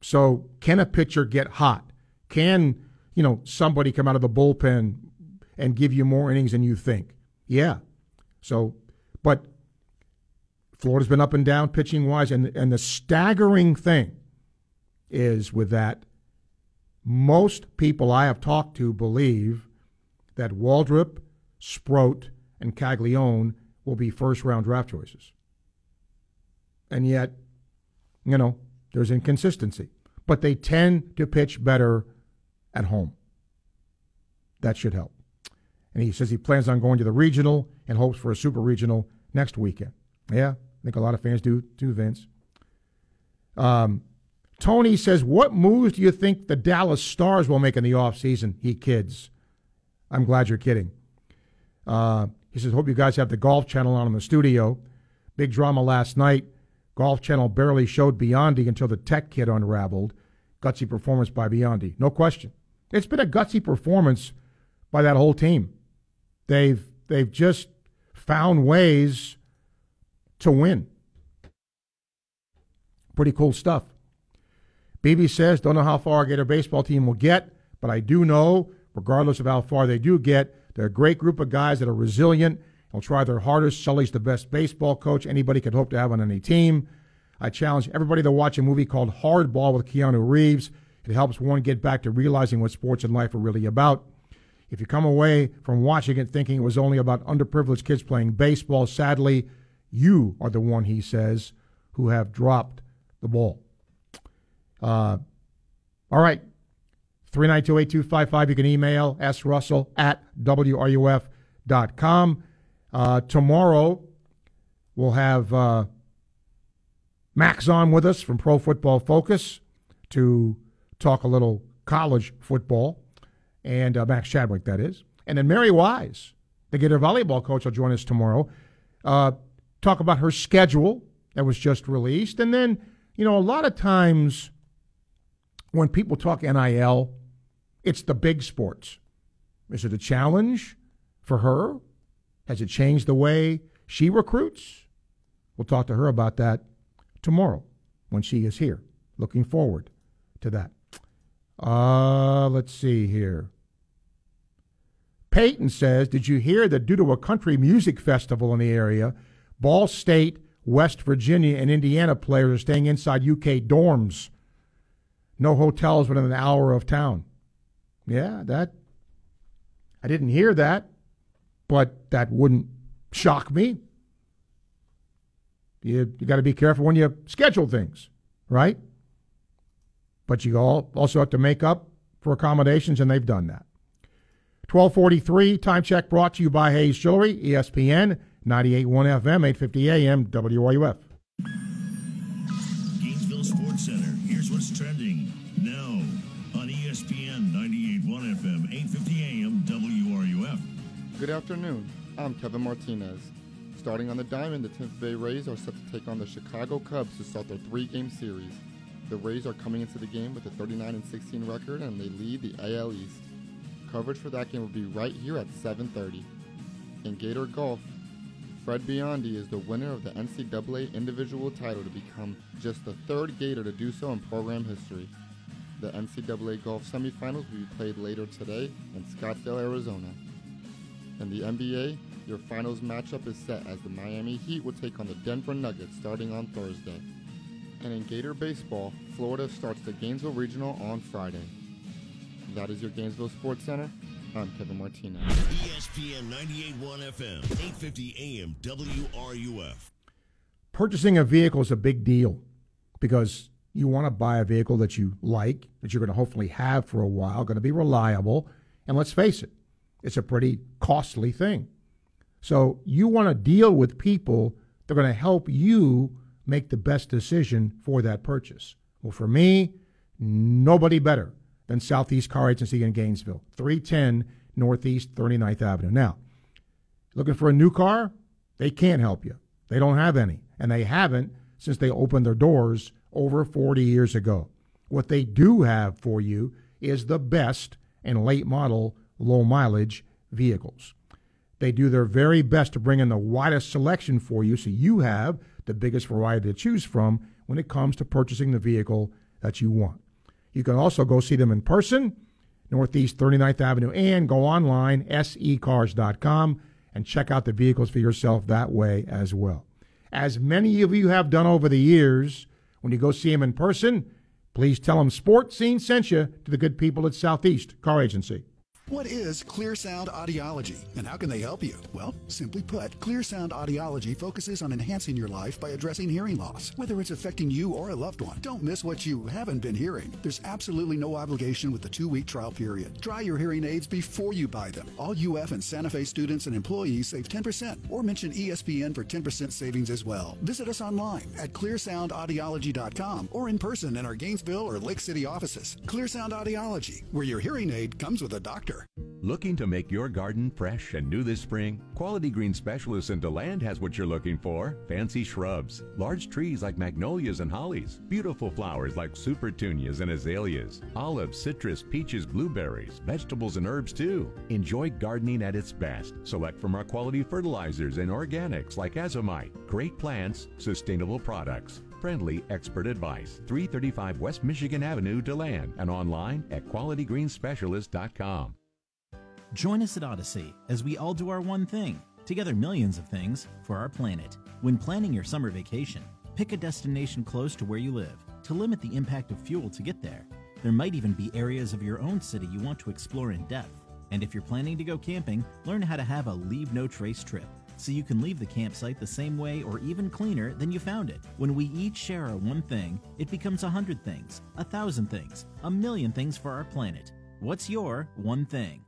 So can a pitcher get hot? Can, you know, somebody come out of the bullpen and give you more innings than you think? Yeah. So, but Florida's been up and down pitching wise, and and the staggering thing is with that, most people I have talked to believe that Waldrep, Sproat, and Caglianone will be first round draft choices. And yet, you know, there's inconsistency. But they tend to pitch better at home. That should help. And he says he plans on going to the regional and hopes for a super regional next weekend. Yeah, I think a lot of fans do too, Vince. Um, Tony says, What moves do you think the Dallas Stars will make in the offseason? He kids. I'm glad you're kidding. Uh, he says, Hope you guys have the Golf Channel on in the studio. Big drama last night. Golf Channel barely showed Biondi until the tech kid unraveled. Gutsy performance by Biondi. No question. It's been a gutsy performance by that whole team. They've they've just found ways to win. Pretty cool stuff. BB says, don't know how far Gator baseball team will get, but I do know, regardless of how far they do get, they're a great group of guys that are resilient and will try their hardest. Sully's the best baseball coach anybody could hope to have on any team. I challenge everybody to watch a movie called Hardball with Keanu Reeves. It helps one get back to realizing what sports and life are really about. If you come away from watching it thinking it was only about underprivileged kids playing baseball, sadly, you are the one, he says, who have dropped the ball. Uh, all right. 392-8255. You can email srussell at wruf.com. Uh, tomorrow, we'll have uh, Max on with us from Pro Football Focus to talk a little college football, and uh, Max Chadwick, that is. And then Mary Wise, the Gator volleyball coach, will join us tomorrow. Uh, talk about her schedule that was just released. And then, you know, a lot of times when people talk NIL, it's the big sports. Is it a challenge for her? Has it changed the way she recruits? We'll talk to her about that tomorrow when she is here. Looking forward to that. Uh, let's see here. Peyton says, Did you hear that due to a country music festival in the area, Ball State, West Virginia, and Indiana players are staying inside UK dorms? No hotels within an hour of town. Yeah, that. I didn't hear that, but that wouldn't shock me. You, you got to be careful when you schedule things, right? But you also have to make up for accommodations, and they've done that. 1243, time check brought to you by Hayes Jewelry, ESPN, 98.1 FM, 850 AM, WRUF. Good afternoon. I'm Kevin Martinez. Starting on the diamond, the Tampa Bay Rays are set to take on the Chicago Cubs to start their three-game series. The Rays are coming into the game with a 39 and 16 record, and they lead the AL East. Coverage for that game will be right here at 7:30. In Gator Golf, Fred Biondi is the winner of the NCAA individual title to become just the third Gator to do so in program history. The NCAA golf semifinals will be played later today in Scottsdale, Arizona. In the NBA, your finals matchup is set as the Miami Heat will take on the Denver Nuggets starting on Thursday. And in Gator Baseball, Florida starts the Gainesville Regional on Friday. That is your Gainesville Sports Center. I'm Kevin Martinez. ESPN 98.1 FM, 850 AM, WRUF. Purchasing a vehicle is a big deal because you want to buy a vehicle that you like, that you're going to hopefully have for a while, going to be reliable, and let's face it, it's a pretty costly thing. So you want to deal with people that are going to help you make the best decision for that purchase. Well, for me, nobody better than Southeast Car Agency in Gainesville, 310 Northeast 39th Avenue. Now, looking for a new car? They can't help you. They don't have any, and they haven't since they opened their doors over 40 years ago. What they do have for you is the best and late model low mileage vehicles. They do their very best to bring in the widest selection for you so you have the biggest variety to choose from when it comes to purchasing the vehicle that you want. You can also go see them in person, Northeast 39th Avenue, and go online, secars.com, and check out the vehicles for yourself that way as well. As many of you have done over the years, when you go see them in person, please tell them Sports Scene sent you to the good people at Southeast Car Agency. What is Clear Sound Audiology and how can they help you? Well, simply put, Clear Sound Audiology focuses on enhancing your life by addressing hearing loss, whether it's affecting you or a loved one. Don't miss what you haven't been hearing. There's absolutely no obligation with the two week trial period. Try your hearing aids before you buy them. All UF and Santa Fe students and employees save 10% or mention ESPN for 10% savings as well. Visit us online at clearsoundaudiology.com or in person in our Gainesville or Lake City offices. Clear Sound Audiology, where your hearing aid comes with a doctor. Looking to make your garden fresh and new this spring? Quality Green Specialist in DeLand has what you're looking for. Fancy shrubs, large trees like magnolias and hollies, beautiful flowers like supertunias and azaleas, olives, citrus, peaches, blueberries, vegetables and herbs too. Enjoy gardening at its best. Select from our quality fertilizers and organics like azomite. Great plants, sustainable products. Friendly expert advice. 335 West Michigan Avenue, DeLand, and online at qualitygreensspecialist.com. Join us at Odyssey as we all do our one thing, together millions of things, for our planet. When planning your summer vacation, pick a destination close to where you live to limit the impact of fuel to get there. There might even be areas of your own city you want to explore in depth. And if you're planning to go camping, learn how to have a leave no trace trip so you can leave the campsite the same way or even cleaner than you found it. When we each share our one thing, it becomes a hundred things, a thousand things, a million things for our planet. What's your one thing?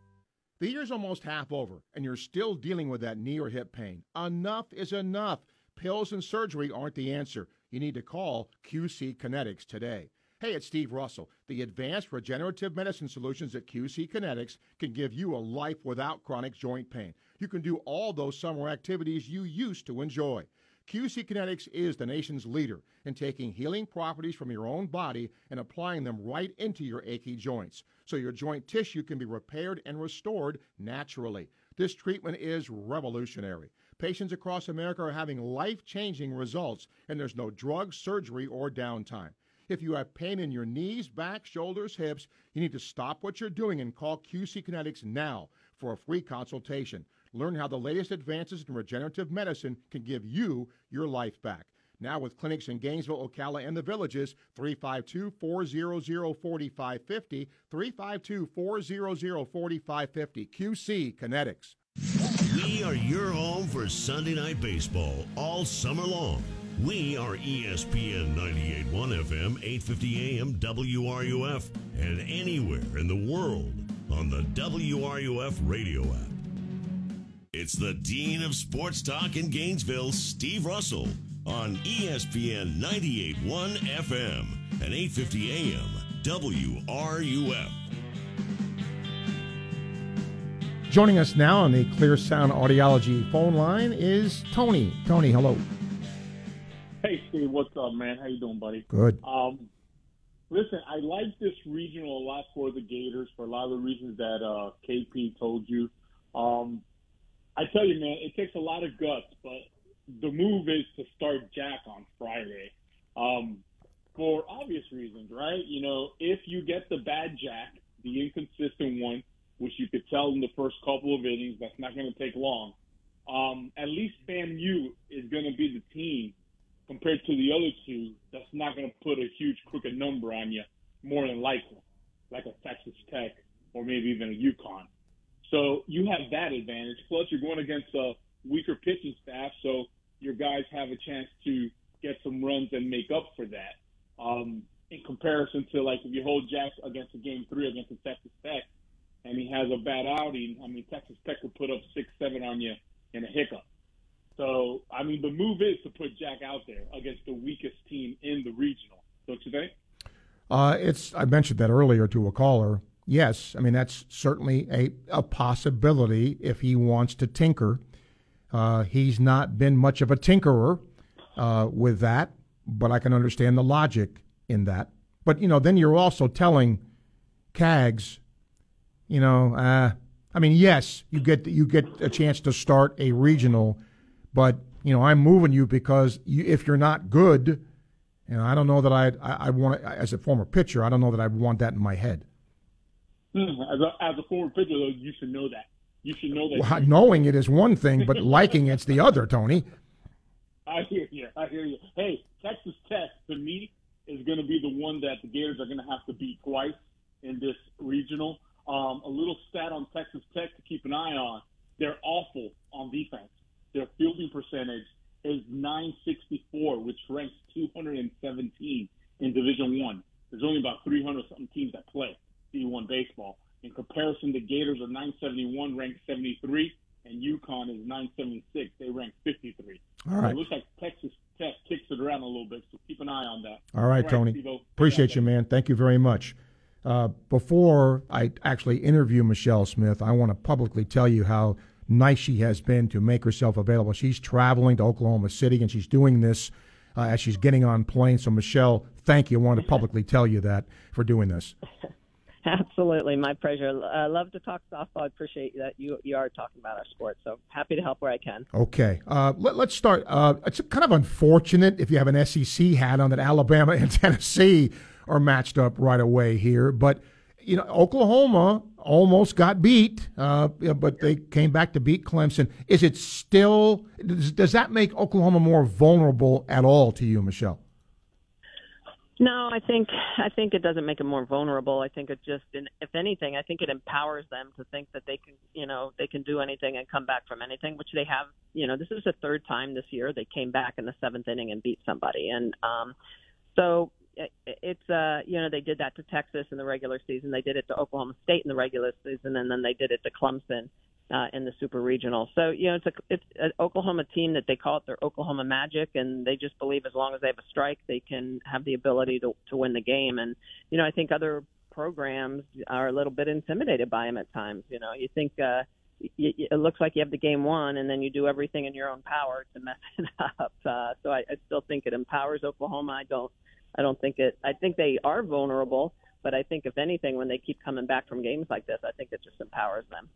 The year's almost half over, and you're still dealing with that knee or hip pain. Enough is enough. Pills and surgery aren't the answer. You need to call QC Kinetics today. Hey, it's Steve Russell. The advanced regenerative medicine solutions at QC Kinetics can give you a life without chronic joint pain. You can do all those summer activities you used to enjoy. QC Kinetics is the nation's leader in taking healing properties from your own body and applying them right into your achy joints so your joint tissue can be repaired and restored naturally. This treatment is revolutionary. Patients across America are having life changing results, and there's no drug, surgery, or downtime. If you have pain in your knees, back, shoulders, hips, you need to stop what you're doing and call QC Kinetics now for a free consultation. Learn how the latest advances in regenerative medicine can give you your life back. Now, with clinics in Gainesville, Ocala, and the villages, 352 400 4550, 352 400 4550. QC Kinetics. We are your home for Sunday Night Baseball all summer long. We are ESPN 98.1 FM, 850 AM WRUF, and anywhere in the world on the WRUF radio app. It's the Dean of Sports Talk in Gainesville, Steve Russell, on ESPN 98.1 FM and 850 AM WRUF. Joining us now on the Clear Sound Audiology phone line is Tony. Tony, hello. Hey Steve, what's up, man? How you doing, buddy? Good. Um, listen, I like this regional a lot for the Gators for a lot of the reasons that uh, KP told you. Um, I tell you, man, it takes a lot of guts, but the move is to start Jac on Friday um, for obvious reasons, right? You know, if you get the bad Jac, the inconsistent one, which you could tell in the first couple of innings, that's not going to take long. Um, at least FAMU is going to be the team compared to the other two that's not going to put a huge crooked number on you, more than likely, like a Texas Tech or maybe even a UConn. So you have that advantage. Plus, you're going against a weaker pitching staff, so your guys have a chance to get some runs and make up for that. Um, in comparison to like if you hold Jac against a game three against a Texas Tech, and he has a bad outing, I mean Texas Tech will put up six, seven on you in a hiccup. So I mean the move is to put Jac out there against the weakest team in the regional, don't you think? Uh, it's I mentioned that earlier to a caller. Yes, I mean that's certainly a, a possibility if he wants to tinker. Uh, he's not been much of a tinkerer uh, with that, but I can understand the logic in that. But you know, then you're also telling Cags, you know, uh, I mean, yes, you get you get a chance to start a regional, but you know, I'm moving you because you, if you're not good, you know, I don't know that I'd, I I want as a former pitcher, I don't know that I want that in my head. Hmm, As a, as a former pitcher, though, you should know that. You should know that. Well, knowing it is one thing, but liking it's the other, Tony. I hear you. I hear you. Hey, Texas Tech to me is going to be the one that the Gators are going to have to beat twice in this regional. Um, a little stat on Texas Tech to keep an eye on: they're awful on defense. Their fielding percentage is 964, which ranks 217 in Division One. There's only about 300 something teams that play D1 baseball. In comparison, the Gators are 971, ranked 73, and UConn is 976. They rank 53. All right. So it looks like Texas Tech kicks it around a little bit, so keep an eye on that. All right, Tony. Steve-O. Appreciate you, man. Thank you very much. Uh, before I actually interview Michele Smith, I want to publicly tell you how nice she has been to make herself available. She's traveling to Oklahoma City, and she's doing this uh, as she's getting on plane. So, Michele, thank you. I wanted to publicly tell you that for doing this. Absolutely, my pleasure. I love to talk softball. I appreciate that you you are talking about our sport. So happy to help where I can. Okay, uh, let, us start. Uh, it's kind of unfortunate if you have an SEC hat on that Alabama and Tennessee are matched up right away here. But you know, Oklahoma almost got beat, uh, but they came back to beat Clemson. Is it still? Does, does that make Oklahoma more vulnerable at all to you, Michele? No, I think I think it doesn't make them more vulnerable. I think it just, if anything, I think it empowers them to think that they can, you know, they can do anything and come back from anything, which they have. You know, this is the third time this year they came back in the seventh inning and beat somebody, and um, so it, it's uh, you know, they did that to Texas in the regular season. They did it to Oklahoma State in the regular season, and then they did it to Clemson uh, in the Super Regional. So you know, it's a it's an Oklahoma team that they call it their Oklahoma Magic, and they just believe as long as they have a strike, they can have the ability to to win the game. And you know, I think other programs are a little bit intimidated by them at times. You know, you think. uh it looks like you have the game won, and then you do everything in your own power to mess it up. Uh, so I, I still think it empowers Oklahoma. I don't, I don't think it. I think they are vulnerable, but I think if anything, when they keep coming back from games like this, I think it just empowers them.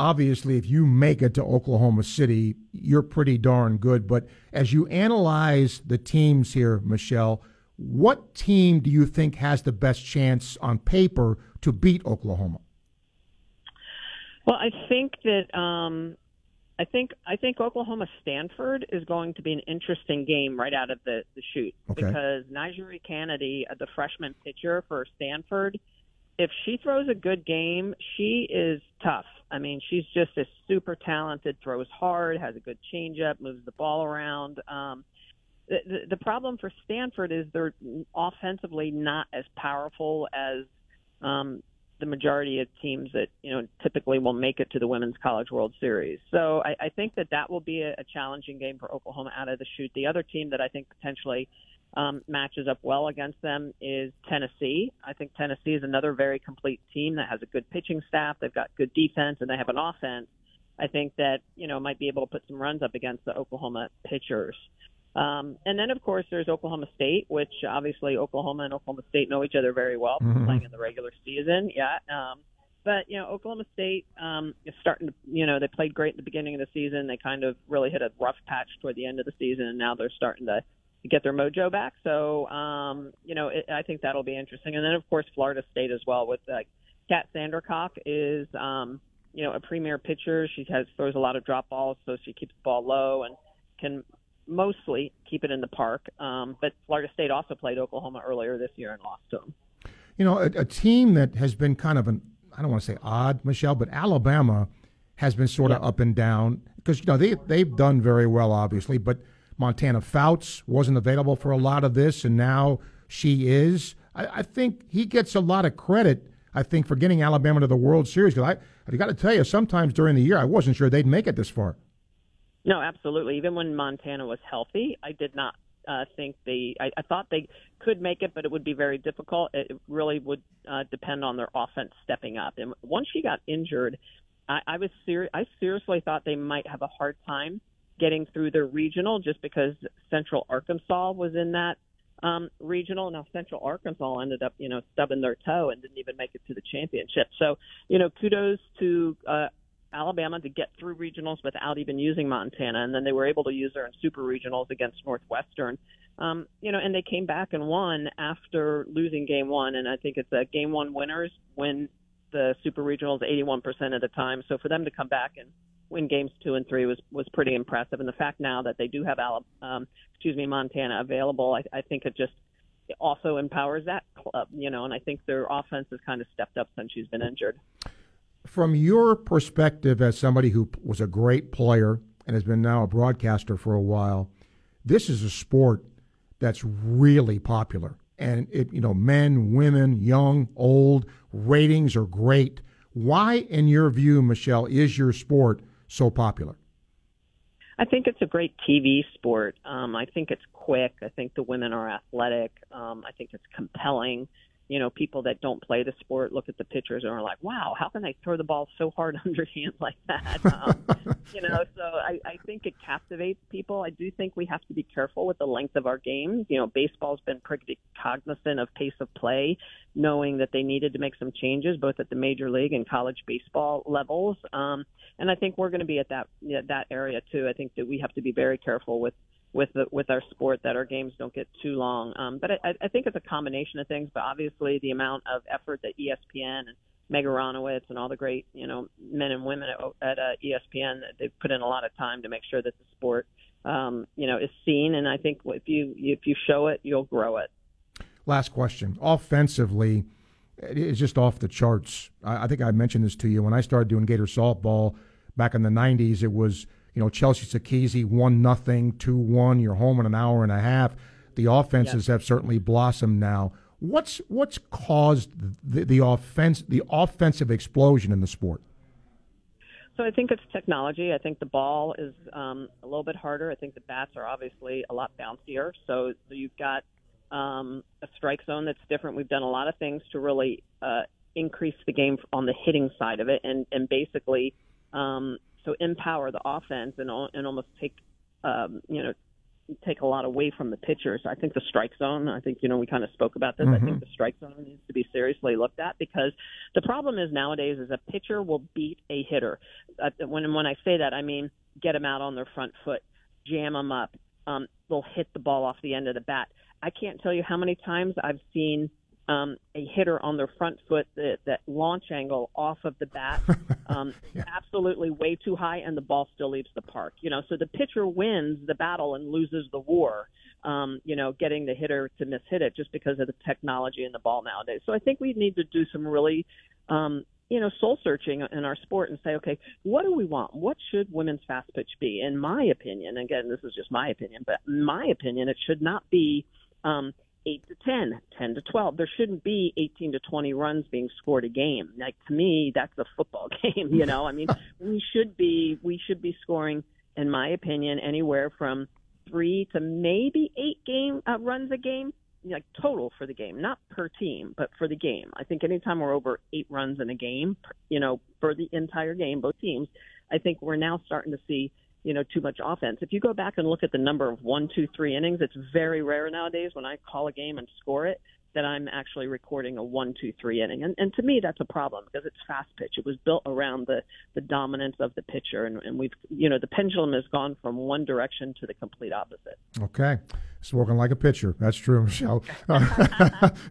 Obviously, if you make it to Oklahoma City, you're pretty darn good. But as you analyze the teams here, Michele, what team do you think has the best chance on paper to beat Oklahoma? Well, I think that um, I think I think Oklahoma Stanford is going to be an interesting game right out of the, the chute Okay. because NiJaree Canady, uh, the freshman pitcher for Stanford, if she throws a good game, she is tough. I mean, she's just a super talented, throws hard, has a good changeup, moves the ball around. Um, the, the, problem for Stanford is they're offensively not as powerful as um, the majority of teams that you know typically will make it to the Women's College World Series. So I, I think that that will be a, a challenging game for Oklahoma out of the chute. The other team that I think potentially um, matches up well against them is Tennessee. I think Tennessee is another very complete team that has a good pitching staff. They've got good defense and they have an offense. I think that you know might be able to put some runs up against the Oklahoma pitchers. Um, and then, of course, there's Oklahoma State, which obviously Oklahoma and Oklahoma State know each other very well, Mhm. playing in the regular season. Yeah. Um, but, you know, Oklahoma State um, is starting to, you know, they played great at the beginning of the season. They kind of really hit a rough patch toward the end of the season, and now they're starting to get their mojo back. So, um, you know, it, I think that'll be interesting. And then, of course, Florida State as well with uh, Kat Sandercock is, um, you know, a premier pitcher. She has throws a lot of drop balls, so she keeps the ball low and can mostly keep it in the park. Um, but Florida State also played Oklahoma earlier this year and lost to them. You know, a, a team that has been kind of an, I don't want to say odd, Michele, but Alabama has been sort of up and down because, you know, they, they've done very well, obviously, but Montana Fouts wasn't available for a lot of this, and now she is. I, I think he gets a lot of credit, I think, for getting Alabama to the World Series. 'Cause I, I got to tell you, sometimes during the year, I wasn't sure they'd make it this far. No, absolutely. Even when Montana was healthy, I did not uh, think they. I, I thought they could make it, but it would be very difficult. It really would uh, depend on their offense stepping up. And once she got injured, I, I was ser- I seriously thought they might have a hard time getting through their regional, just because Central Arkansas was in that um, regional. Now Central Arkansas ended up, you know, stubbing their toe and didn't even make it to the championship. So, you know, kudos to uh, Alabama to get through regionals without even using Montana, and then they were able to use her in super regionals against Northwestern. Um, you know, and they came back and won after losing game one, and I think it's a game one winners win the super regionals 81% of the time. So for them to come back and win games two and three was was pretty impressive. And the fact now that they do have Alabama, um, excuse me, Montana available, I, I think it just also empowers that club. You know, and I think their offense has kind of stepped up since she's been injured. From your perspective, as somebody who was a great player and has been now a broadcaster for a while, this is a sport that's really popular. And it, you know, men, women, young, old, ratings are great. Why, in your view, Michele, is your sport so popular? I think it's a great TV sport. Um, I think it's quick. I think the women are athletic. Um, I think it's compelling you know, people that don't play the sport look at the pitchers and are like, wow, how can they throw the ball so hard underhand like that? Um, you know, so I, I think it captivates people. I do think we have to be careful with the length of our games. You know, baseball's been pretty cognizant of pace of play, knowing that they needed to make some changes both at the major league and college baseball levels. Um, and I think we're going to be at that that area too. I think that we have to be very careful with with the, with our sport that our games don't get too long. Um, but I, I think it's a combination of things. But obviously, the amount of effort that ESPN and Meg Aronowitz and all the great you know men and women at, at uh, ESPN they've put in a lot of time to make sure that the sport um, you know is seen. And I think if you if you show it, you'll grow it. Last question. Offensively, it's just off the charts. I, I think I mentioned this to you when I started doing Gator softball back in the '90s. It was you know, Chelsea Sakisi one nothing, two one. You're home in an hour and a half. The offenses have certainly blossomed now. What's what's caused the, the offense the offensive explosion in the sport? So I think it's technology. I think the ball is um, a little bit harder. I think the bats are obviously a lot bouncier. So, so you've got um, a strike zone that's different. We've done a lot of things to really uh, increase the game on the hitting side of it, and and basically um, so empower the offense and and almost take um, you know take a lot away from the pitchers. I think the strike zone. I think you know we kind of spoke about this. Mm-hmm. I think the strike zone needs to be seriously looked at because the problem is nowadays is a pitcher will beat a hitter. Uh, when when I say that, I mean get them out on their front foot, jam them up. Um, they'll hit the ball off the end of the bat. I can't tell you how many times I've seen um, a hitter on their front foot, that, that launch angle off of the bat, um, yeah. absolutely way too high, and the ball still leaves the park. You know, so the pitcher wins the battle and loses the war. Um, you know, getting the hitter to miss hit it just because of the technology in the ball nowadays. So I think we need to do some really um, you know, soul searching in our sport and say, okay, what do we want? What should women's fast pitch be? In my opinion, again, this is just my opinion, but in my opinion, it should not be um, 8 to 10, 10 to 12. There shouldn't be 18 to 20 runs being scored a game. Like to me, that's a football game, you know? I mean, we should be we should be scoring in my opinion anywhere from 3 to maybe 8 game uh, runs a game, like total for the game, not per team, but for the game. I think anytime we're over 8 runs in a game, you know, for the entire game, both teams, I think we're now starting to see you know, too much offense. If you go back and look at the number of one, two, three innings, it's very rare nowadays when I call a game and score it that I'm actually recording a one, two, three inning. And, and to me, that's a problem because it's fast pitch. It was built around the, the dominance of the pitcher. And, and we've, you know, the pendulum has gone from one direction to the complete opposite. Okay. Spoken like a pitcher. That's true, Michele. hey,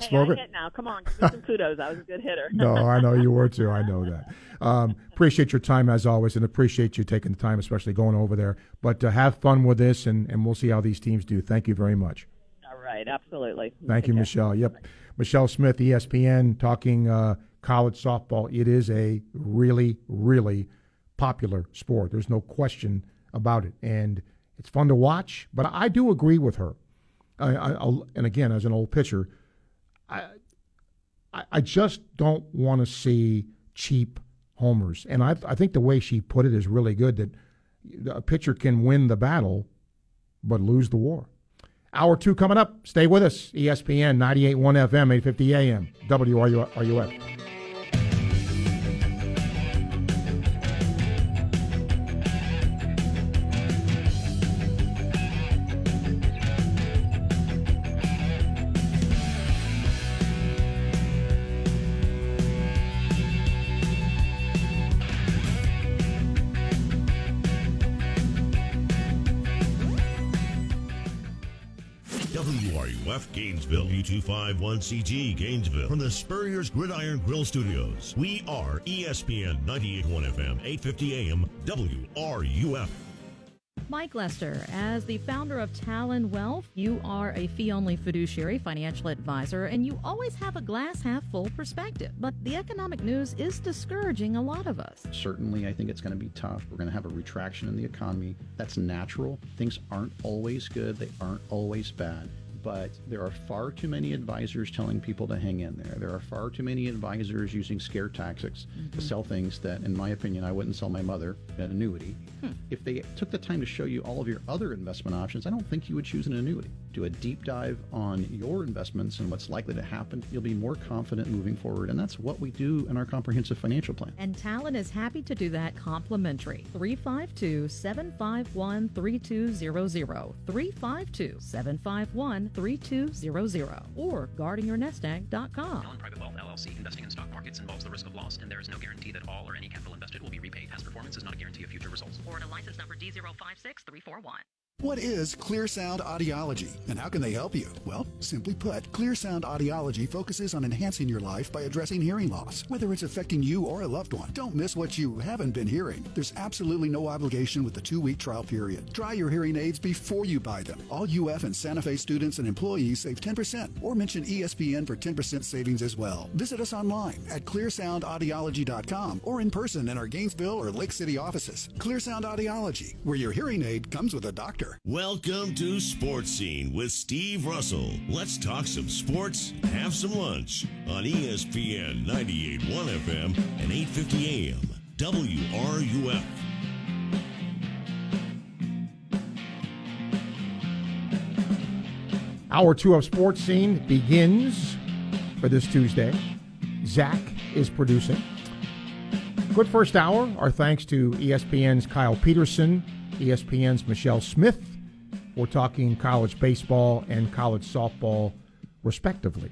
hit now. Come on, give some kudos. I was a good hitter. no, I know you were too. I know that. Um, appreciate your time as always, and appreciate you taking the time, especially going over there. But uh, have fun with this, and, and we'll see how these teams do. Thank you very much. All right, absolutely. Thank Take you, care. Michele. Yep, Michele Smith, ESPN, talking uh, college softball. It is a really, really popular sport. There's no question about it, and it's fun to watch, but I do agree with her. I, I, and again, as an old pitcher, I, I just don't want to see cheap homers. And I, I think the way she put it is really good that a pitcher can win the battle, but lose the war. Hour two coming up. Stay with us. ESPN 98.1 FM, 850 AM, WRUF. WRUF Gainesville, U251CG Gainesville. From the Spurrier's Gridiron Grill Studios, we are ESPN 98.1 FM, 850 AM, WRUF. Mike Lester, as the founder of Talon Wealth, you are a fee only fiduciary financial advisor and you always have a glass half full perspective. But the economic news is discouraging a lot of us. Certainly, I think it's going to be tough. We're going to have a retraction in the economy. That's natural. Things aren't always good, they aren't always bad but there are far too many advisors telling people to hang in there. There are far too many advisors using scare tactics mm-hmm. to sell things that, in my opinion, I wouldn't sell my mother an annuity. Hmm. If they took the time to show you all of your other investment options, I don't think you would choose an annuity. Do a deep dive on your investments and what's likely to happen. You'll be more confident moving forward, and that's what we do in our comprehensive financial plan. And Talon is happy to do that complimentary. 352 751 3200. 352 751 3200 or guardingyournestegg.com. Talon Private Wealth LLC investing in stock markets involves the risk of loss, and there is no guarantee that all or any capital invested will be repaid. Past performance is not a guarantee of future results. Florida license number D056341. What is ClearSound Audiology and how can they help you? Well, simply put, ClearSound Audiology focuses on enhancing your life by addressing hearing loss, whether it's affecting you or a loved one. Don't miss what you haven't been hearing. There's absolutely no obligation with the two week trial period. Try your hearing aids before you buy them. All UF and Santa Fe students and employees save 10% or mention ESPN for 10% savings as well. Visit us online at clearsoundaudiology.com or in person in our Gainesville or Lake City offices. ClearSound Audiology, where your hearing aid comes with a doctor. Welcome to Sports Scene with Steve Russell. Let's talk some sports, have some lunch on ESPN 98.1 FM and 8:50 AM. WRUF. Hour two of Sports Scene begins for this Tuesday. Zach is producing. Good first hour. Our thanks to ESPN's Kyle Peterson ESPN's Michele Smith. We're talking college baseball and college softball, respectively.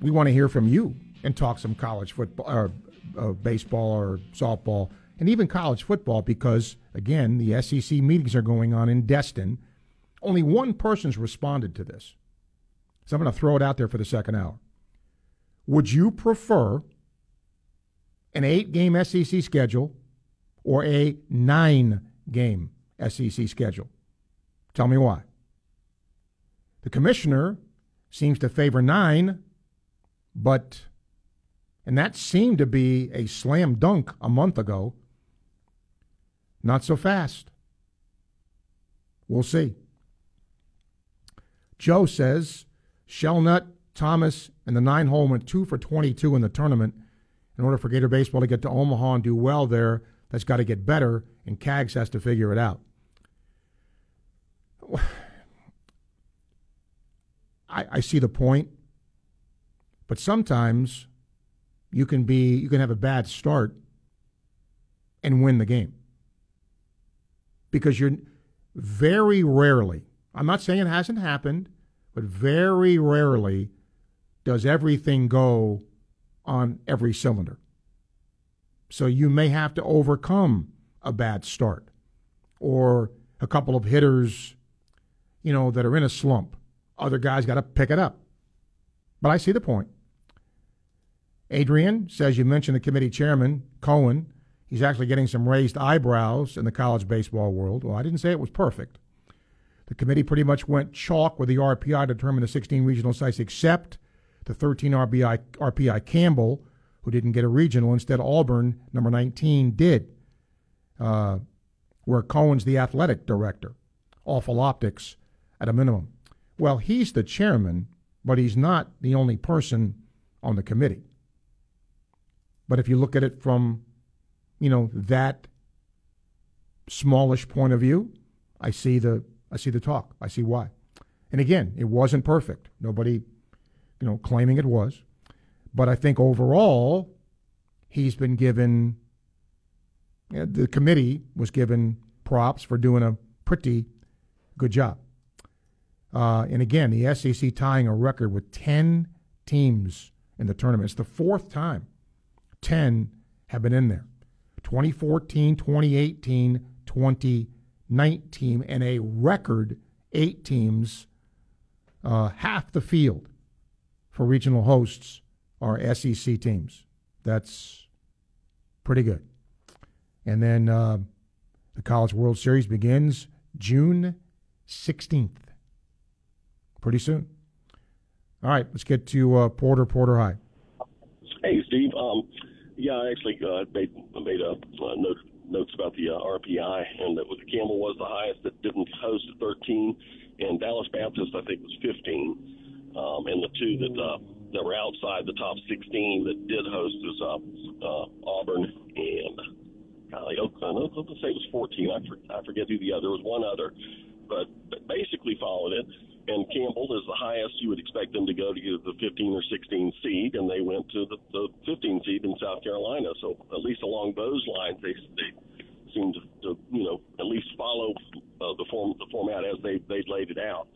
We want to hear from you and talk some college football, or uh, baseball, or softball, and even college football because, again, the SEC meetings are going on in Destin. Only one person's responded to this. So I'm going to throw it out there for the second hour. Would you prefer an eight game SEC schedule or a nine game SEC schedule. Tell me why. The commissioner seems to favor nine, but, and that seemed to be a slam dunk a month ago. Not so fast. We'll see. Joe says Shelnut, Thomas, and the nine hole went two for 22 in the tournament. In order for Gator Baseball to get to Omaha and do well there, that's got to get better, and Cags has to figure it out. I, I see the point, but sometimes you can be you can have a bad start and win the game because you're very rarely. I'm not saying it hasn't happened, but very rarely does everything go on every cylinder. So you may have to overcome a bad start or a couple of hitters, you know, that are in a slump. Other guys got to pick it up. But I see the point. Adrian says you mentioned the committee chairman, Cohen. He's actually getting some raised eyebrows in the college baseball world. Well, I didn't say it was perfect. The committee pretty much went chalk with the RPI to determine the 16 regional sites, except the 13 RBI, RPI Campbell, who didn't get a regional. Instead, Auburn, number 19, did, uh, where Cohen's the athletic director. Awful optics at a minimum. Well, he's the chairman, but he's not the only person on the committee. But if you look at it from, you know, that smallish point of view, I see the I see the talk. I see why. And again, it wasn't perfect. Nobody, you know, claiming it was. But I think overall, he's been given, the committee was given props for doing a pretty good job. Uh, and again, the SEC tying a record with 10 teams in the tournament. It's the fourth time 10 have been in there 2014, 2018, 2019, and a record eight teams, uh, half the field for regional hosts are SEC teams. That's pretty good. And then uh, the College World Series begins June 16th. Pretty soon. All right, let's get to uh, Porter, Porter High. Hey, Steve. Um, yeah, I actually uh, made made uh, note, notes about the uh, RPI, and that was Campbell was the highest that didn't host at 13, and Dallas Baptist I think was 15, um, and the two that uh, that were outside the top 16 that did host was uh, uh, Auburn and golly, Oakland. Let's say it was 14. I, for, I forget who the other was. One other, but, but basically followed it and Campbell is the highest you would expect them to go to get the 15 or 16 seed, and they went to the, the 15 seed in South Carolina. So at least along those lines, they they seem to, to you know at least follow uh, the form the format as they they laid it out.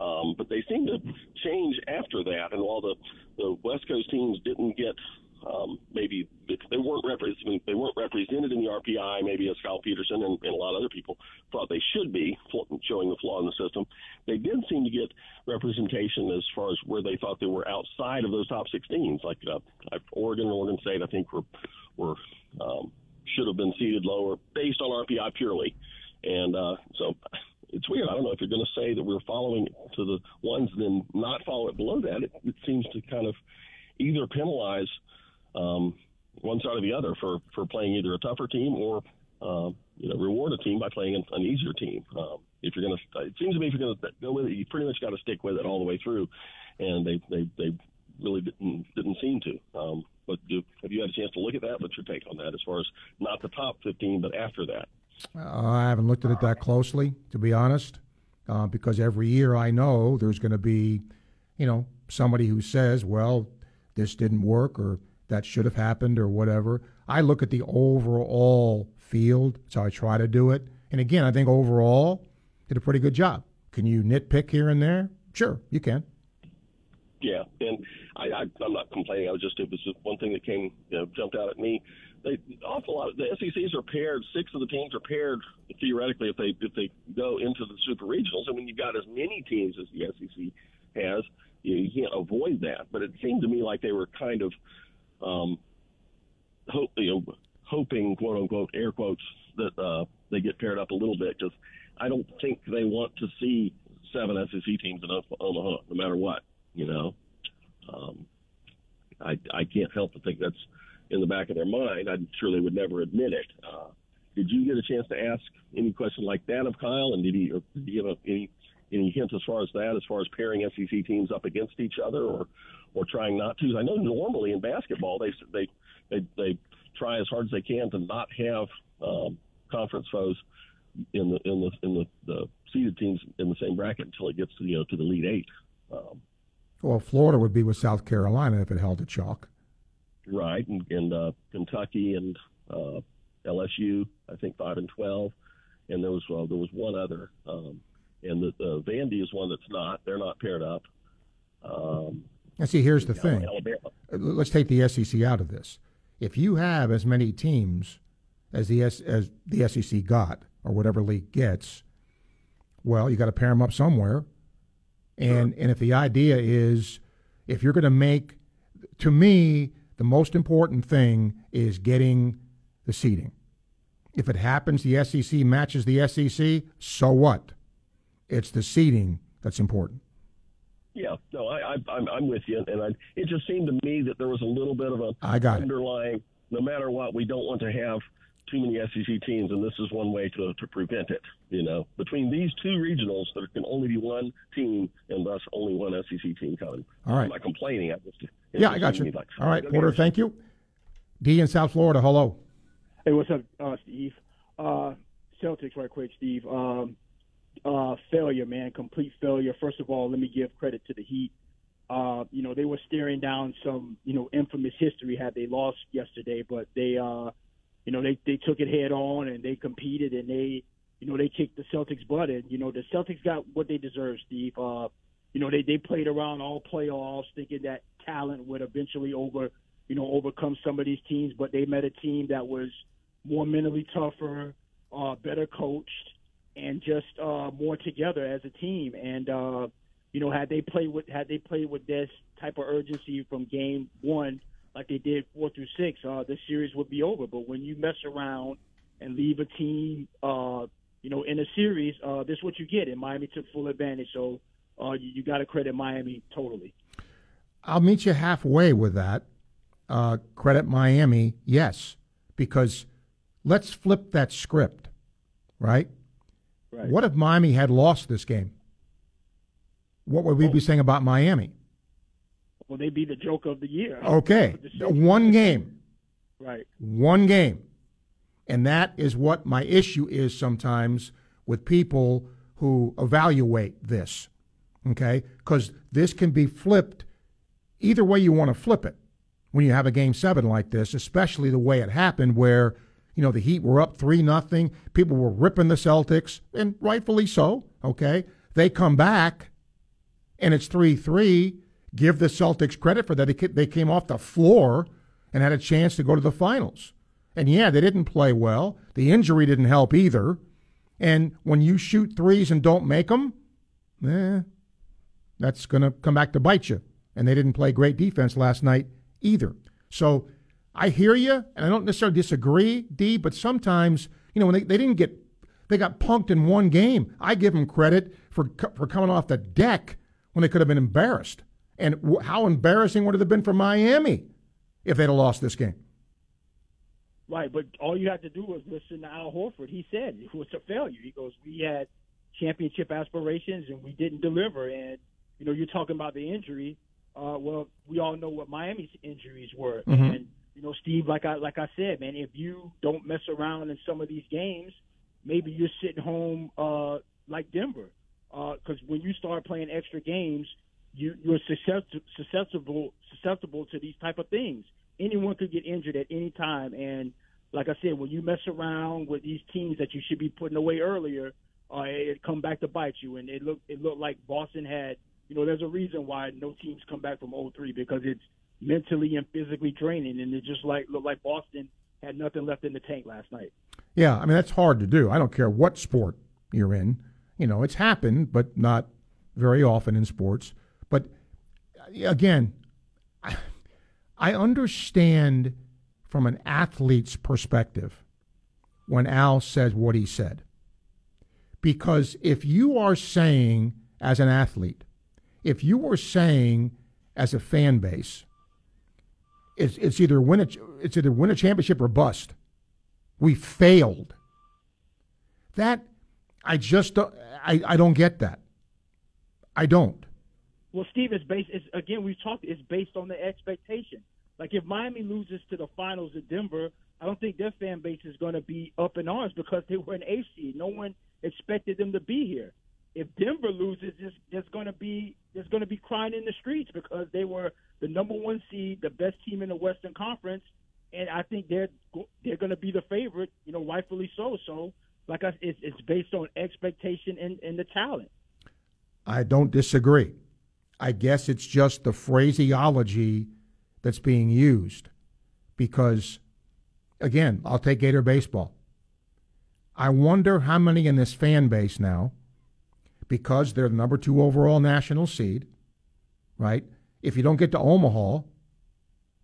Um, but they seem to change after that, and while the the West Coast teams didn't get um, maybe they weren't represented. They weren't represented in the RPI. Maybe as Kyle Peterson and, and a lot of other people thought they should be, showing the flaw in the system. They did seem to get representation as far as where they thought they were outside of those top 16s, like uh, Oregon and Oregon State. I think were were um, should have been seated lower based on RPI purely, and uh, so it's weird. I don't know if you're going to say that we're following to the ones, then not follow it below that. It, it seems to kind of either penalize um, one side or the other for, for playing either a tougher team or uh, you know reward a team by playing an, an easier team. Um, if you're going to, it seems to me if you're going to go with it, you pretty much got to stick with it all the way through. And they they, they really didn't didn't seem to. Um, but do, have you had a chance to look at that? What's your take on that, as far as not the top 15, but after that? Uh, I haven't looked at it that closely, to be honest, uh, because every year I know there's going to be, you know, somebody who says, well, this didn't work or that should have happened or whatever. I look at the overall field. so I try to do it. And again, I think overall did a pretty good job. Can you nitpick here and there? Sure, you can. Yeah, and I, I'm not complaining. I was just it was just one thing that came you know, jumped out at me. They awful lot of the SECs are paired. Six of the teams are paired theoretically if they if they go into the super regionals. And when you've got as many teams as the SEC has, you, you can't avoid that. But it seemed to me like they were kind of um, hope, you know, hoping, quote unquote, air quotes, that uh, they get paired up a little bit because I don't think they want to see seven SEC teams in Omaha, no matter what. You know, um, I I can't help but think that's in the back of their mind. I'm sure they would never admit it. Uh, did you get a chance to ask any question like that of Kyle, and did he, or did he give any any hint as far as that, as far as pairing SEC teams up against each other, or or trying not to. I know normally in basketball they they they, they try as hard as they can to not have um, conference foes in the in the in the, the seeded teams in the same bracket until it gets to you know to the Elite Eight. Um, well, Florida would be with South Carolina if it held a chalk. Right, and, and uh, Kentucky and uh, LSU, I think five and twelve, and there was uh, there was one other, um, and the uh, Vandy is one that's not. They're not paired up. Um, and see, here's the thing. Uh, let's take the SEC out of this. If you have as many teams as the S, as the SEC got, or whatever league gets, well, you got to pair them up somewhere. And sure. and if the idea is, if you're going to make, to me, the most important thing is getting the seeding. If it happens, the SEC matches the SEC. So what? It's the seeding that's important. Yeah, no, I, I I'm I'm with you, and I, it just seemed to me that there was a little bit of a I got underlying. It. No matter what, we don't want to have too many SEC teams, and this is one way to to prevent it. You know, between these two regionals, there can only be one team, and thus only one SEC team coming. All right, I'm not complaining. I just yeah, I got you. Like, All right, Porter, thank you. D in South Florida, hello. Hey, what's up, uh, Steve? Uh, Celtics, right quick, Steve. Um, uh, failure man, complete failure. First of all, let me give credit to the Heat. Uh, you know, they were staring down some, you know, infamous history had they lost yesterday, but they, uh, you know, they they took it head on and they competed and they, you know, they kicked the Celtics' butt. And you know, the Celtics got what they deserve, Steve. Uh, you know, they they played around all playoffs, thinking that talent would eventually over, you know, overcome some of these teams, but they met a team that was more mentally tougher, uh, better coached, and just uh, more together as a team. And uh, you know, had they played with had they played with this type of urgency from game one, like they did four through six, uh, the series would be over. But when you mess around and leave a team, uh, you know, in a series, uh, this is what you get. And Miami took full advantage. So uh, you, you got to credit Miami totally. I'll meet you halfway with that. Uh, credit Miami, yes, because let's flip that script, right? Right. What if Miami had lost this game? What would we be oh. saying about Miami? Well, they'd be the joke of the year. Okay, one game, Right. one game. And that is what my issue is sometimes with people who evaluate this. Okay? Because this can be flipped either way you want to flip it when you have a game seven like this, especially the way it happened where, you know, the Heat were up three nothing. People were ripping the Celtics, and rightfully so. Okay. They come back and it's three three. Give the Celtics credit for that. They came off the floor and had a chance to go to the finals. And yeah, they didn't play well. The injury didn't help either. And when you shoot threes and don't make them, eh, that's going to come back to bite you. And they didn't play great defense last night either. So I hear you, and I don't necessarily disagree, D, but sometimes, you know, when they, they didn't get, they got punked in one game. I give them credit for, for coming off the deck when they could have been embarrassed. And w- how embarrassing would it have been for Miami if they'd have lost this game? Right, but all you had to do was listen to Al Horford. He said it was a failure. He goes, "We had championship aspirations and we didn't deliver." And you know, you're talking about the injury. Uh, well, we all know what Miami's injuries were, Mhm. and you know, Steve, like I like I said, man, if you don't mess around in some of these games, maybe you're sitting home uh, like Denver. Because when you start playing extra games, you, you're suscept- susceptible susceptible to these type of things. Anyone could get injured at any time, and like I said, when you mess around with these teams that you should be putting away earlier, uh, it come back to bite you. And it looked it looked like Boston had. You know, there's a reason why no teams come back from 0-3 because it's mentally and physically draining, and it just like looked like Boston had nothing left in the tank last night. Yeah, I mean that's hard to do. I don't care what sport you're in. You know, it's happened, but not very often in sports. But uh, again, I, understand from an athlete's perspective when Al says what he said. Because if you are saying as an athlete, if you are saying as a fan base, it's, it's either win a it's either win a championship or bust. We failed. That I just don't, I, I don't get that. I don't. Well, Steve, it's based. It's, again, we've talked. It's based on the expectation. Like if Miami loses to the finals at Denver, I don't think their fan base is going to be up in arms because they were an A seed. No one expected them to be here. If Denver loses, there's, there's going to be there's going to be crying in the streets because they were the number one seed, the best team in the Western Conference, and I think they're they're going to be the favorite. You know, rightfully so. So, like I, it's, it's based on expectation and, and the talent. I don't disagree. I guess it's just the phraseology that's being used. Because, again, I'll take Gator Baseball. I wonder how many in this fan base now, because they're the number two overall national seed, right? If you don't get to Omaha,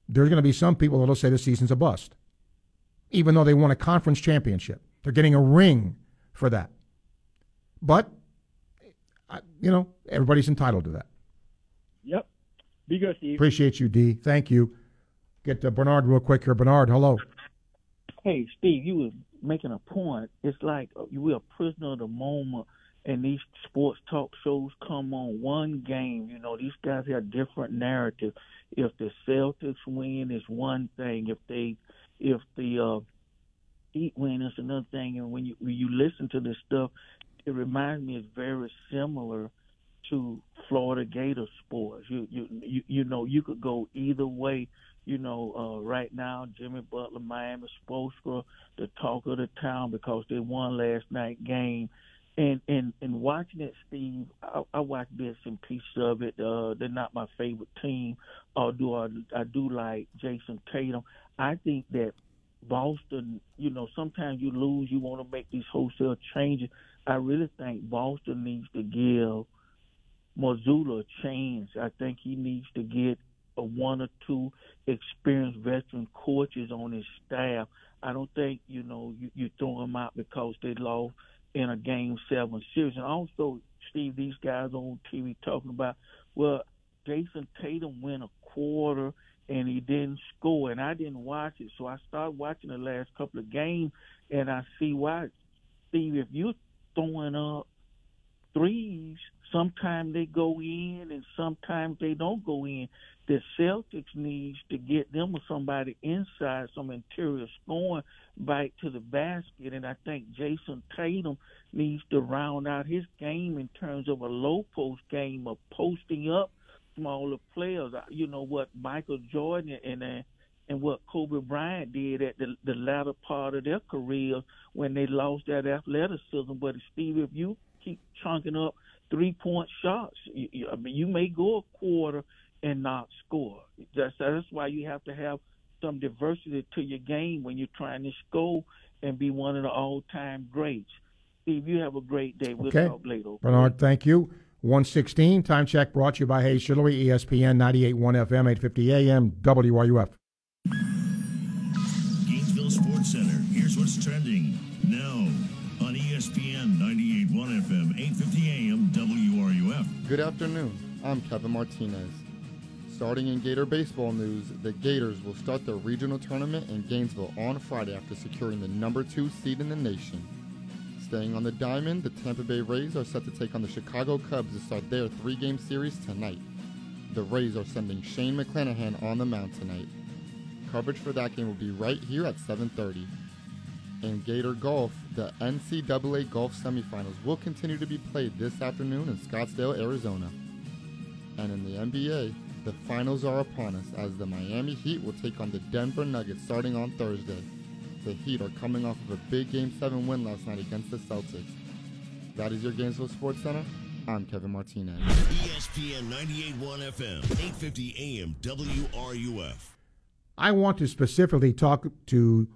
there's going to be some people that'll say the season's a bust, even though they won a conference championship. They're getting a ring for that. But, you know, everybody's entitled to that. Yep. Be good, Steve. Appreciate you, D. Thank you. Get to Bernard real quick here. Bernard, hello. Hey, Steve, you were making a point. It's like uh, you were a prisoner of the moment, and these sports talk shows come on one game. You know, these guys have different narratives. If the Celtics win, it's one thing. If they, if the uh, Heat win, it's another thing. And when you when you listen to this stuff, it reminds me it's very similar to Florida Gator sports. You you you, you know you could go either way. You know, uh, right now Jimmy Butler, Miami Spoelstra, the talk of the town because they won last night game. And and and watching it, Steve, I, I watched bits and pieces of it. Uh, they're not my favorite team, although I, I do like Jayson Tatum. I think that Boston, you know, sometimes you lose, you want to make these wholesale changes. I really think Boston needs to give Mazzulla a chance. I think he needs to get a one or two experienced veteran coaches on his staff. I don't think, you know, you, you throw them out because they lost in a game seven series. And also, Steve, these guys on TV talking about, well, Jayson Tatum went a quarter and he didn't score, and I didn't watch it. So I started watching the last couple of games, and I see why. Steve, if you're throwing up threes, sometimes they go in and sometimes they don't go in. The Celtics needs to get them or somebody inside, some interior scoring back to the basket, and I think Jayson Tatum needs to round out his game in terms of a low post game of posting up smaller players. You know what Michael Jordan and uh, and what Kobe Bryant did at the the latter part of their career when they lost that athleticism. But Steve, if you keep chunking up three point shots, you, you, I mean, you may go a quarter and not score. That's that's why you have to have some diversity to your game when you're trying to score and be one of the all time greats. Steve, you have a great day. We'll okay. talk later. Bernard, thank you. 116. Time check brought to you by Hayes Jewelry, ESPN 98.1 FM, 850 AM, WRUF. Gainesville Sports Center. Here's what's trending now on ESPN 98.1 FM, 850 AM, WRUF. Good afternoon. I'm Kevin Martinez. Starting in Gator baseball news, the Gators will start their regional tournament in Gainesville on Friday after securing the number two seed in the nation. Staying on the diamond, the Tampa Bay Rays are set to take on the Chicago Cubs to start their three-game series tonight. The Rays are sending Shane McClanahan on the mound tonight. Coverage for that game will be right here at 7:30. In Gator Golf, the NCAA Golf Semifinals will continue to be played this afternoon in Scottsdale, Arizona. And in the NBA, the finals are upon us as the Miami Heat will take on the Denver Nuggets starting on Thursday the Heat are coming off of a big Game 7 win last night against the Celtics. That is your Gainesville Sports Center. I'm Kevin Martinez. ESPN 98.1 FM, 850 AM, WRUF. I want to specifically talk to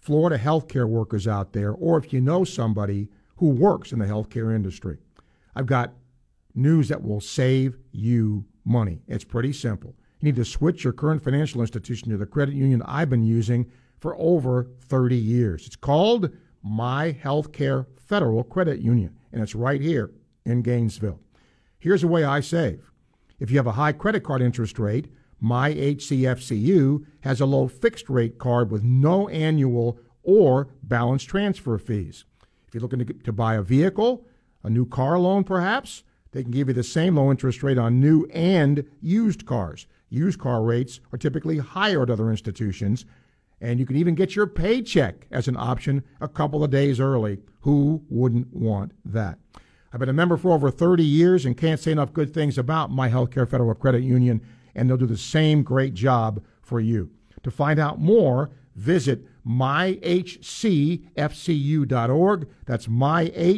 Florida healthcare workers out there, or if you know somebody who works in the healthcare industry. I've got news that will save you money. It's pretty simple. You need to switch your current financial institution to the credit union I've been using for over 30 years. It's called My Healthcare Federal Credit Union, and it's right here in Gainesville. Here's a way I save. If you have a high credit card interest rate, my HCFCU has a low fixed rate card with no annual or balance transfer fees. If you're looking to, to buy a vehicle, a new car loan perhaps, they can give you the same low interest rate on new and used cars. Used car rates are typically higher at other institutions, and you can even get your paycheck as an option a couple of days early. Who wouldn't want that? I've been a member for over 30 years and can't say enough good things about my Healthcare Federal Credit Union, and they'll do the same great job for you. To find out more, visit myhcfcu.org. That's myhcfcu.org.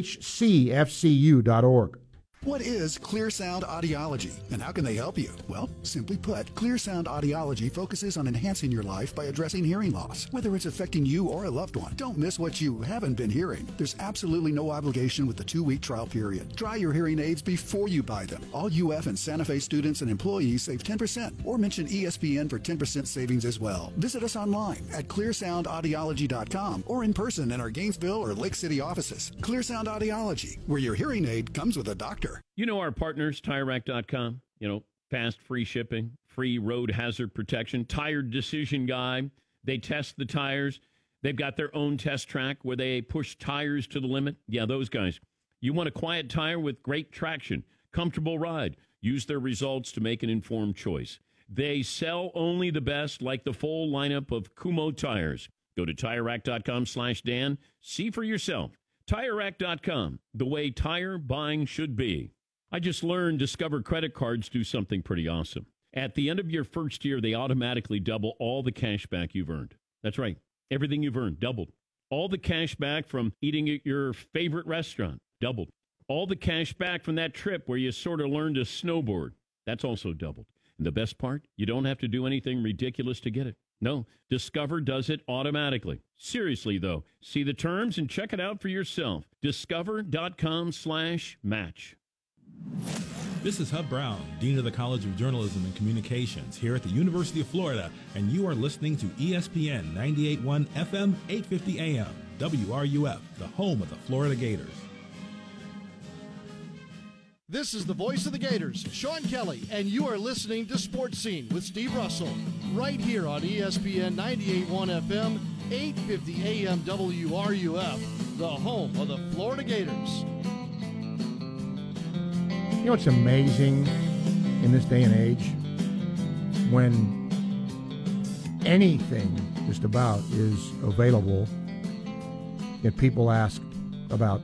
What is Clear Sound Audiology and how can they help you? Well, simply put, Clear Sound Audiology focuses on enhancing your life by addressing hearing loss, whether it's affecting you or a loved one. Don't miss what you haven't been hearing. There's absolutely no obligation with the two week trial period. Try your hearing aids before you buy them. All UF and Santa Fe students and employees save 10% or mention ESPN for 10% savings as well. Visit us online at clearsoundaudiology.com or in person in our Gainesville or Lake City offices. Clear Sound Audiology, where your hearing aid comes with a doctor. You know our partners, TireRack.com. You know, fast, free shipping, free road hazard protection, tire decision guy. They test the tires. They've got their own test track where they push tires to the limit. Yeah, those guys. You want a quiet tire with great traction, comfortable ride. Use their results to make an informed choice. They sell only the best, like the full lineup of Kumho tires. Go to TireRack.com slash Dan. See for yourself. TireRack.com, the way tire buying should be. I just learned Discover credit cards do something pretty awesome. At the end of your first year, they automatically double all the cash back you've earned. That's right. Everything you've earned doubled. All the cash back from eating at your favorite restaurant doubled. All the cash back from that trip where you sort of learned to snowboard. That's also doubled. And the best part, you don't have to do anything ridiculous to get it. No, Discover does it automatically. Seriously, though, see the terms and check it out for yourself. Discover.com slash match. This is Hub Brown, Dean of the College of Journalism and Communications here at the University of Florida, and you are listening to ESPN 98.1 FM 850 AM, WRUF, the home of the Florida Gators. This is the voice of the Gators, Sean Kelly, and you are listening to Sports Scene with Steve Russell, right here on ESPN 98.1 FM, 850 AM WRUF, the home of the Florida Gators. You know what's amazing in this day and age? When anything just about is available, if people ask about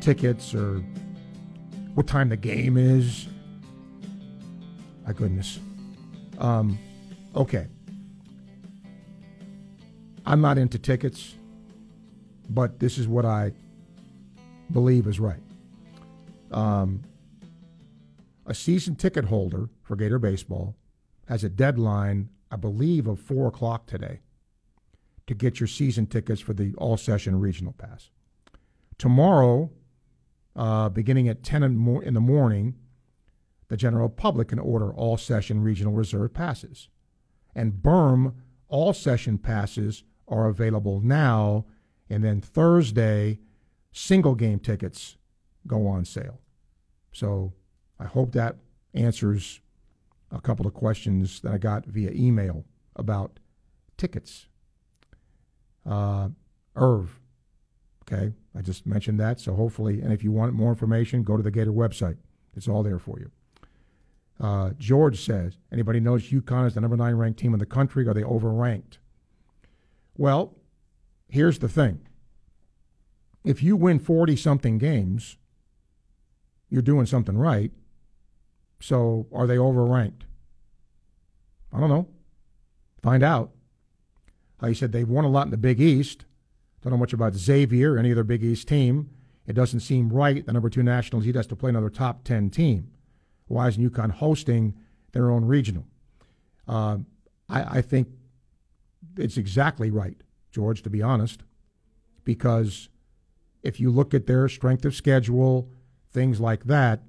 tickets or what time the game is. My goodness. Um, okay. I'm not into tickets, but this is what I believe is right. Um, a season ticket holder for Gator Baseball has a deadline, I believe, of 4 o'clock today to get your season tickets for the all session regional pass. Tomorrow, uh, beginning at 10 in the morning, the general public can order all session regional reserve passes. And berm all session passes are available now. And then Thursday, single game tickets go on sale. So I hope that answers a couple of questions that I got via email about tickets. Uh, Irv, okay, I just mentioned that. So hopefully, and if you want more information, go to the Gator website. It's all there for you. Uh, George says, anybody knows UConn is the number nine ranked team in the country? Are they overranked? Well, here's the thing. If you win 40 something games, you're doing something right. So are they overranked? I don't know. Find out. Uh, he said they've won a lot in the Big East. Don't know much about Xavier, or any other Big East team. It doesn't seem right. The number two nationals, he has to play another top 10 team. Why isn't UConn hosting their own regional? Uh, I, I think it's exactly right, George, to be honest, because if you look at their strength of schedule, things like that,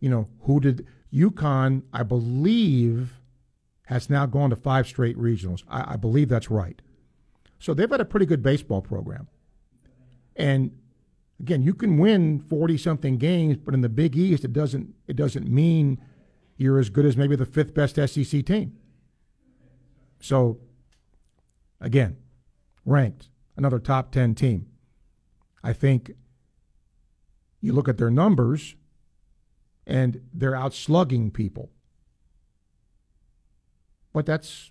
you know, who did UConn, I believe, has now gone to five straight regionals. I, I believe that's right. So they've had a pretty good baseball program. And again, you can win 40 something games, but in the Big East it doesn't it doesn't mean you're as good as maybe the fifth best SEC team. So again, ranked, another top 10 team. I think you look at their numbers and they're outslugging people. But that's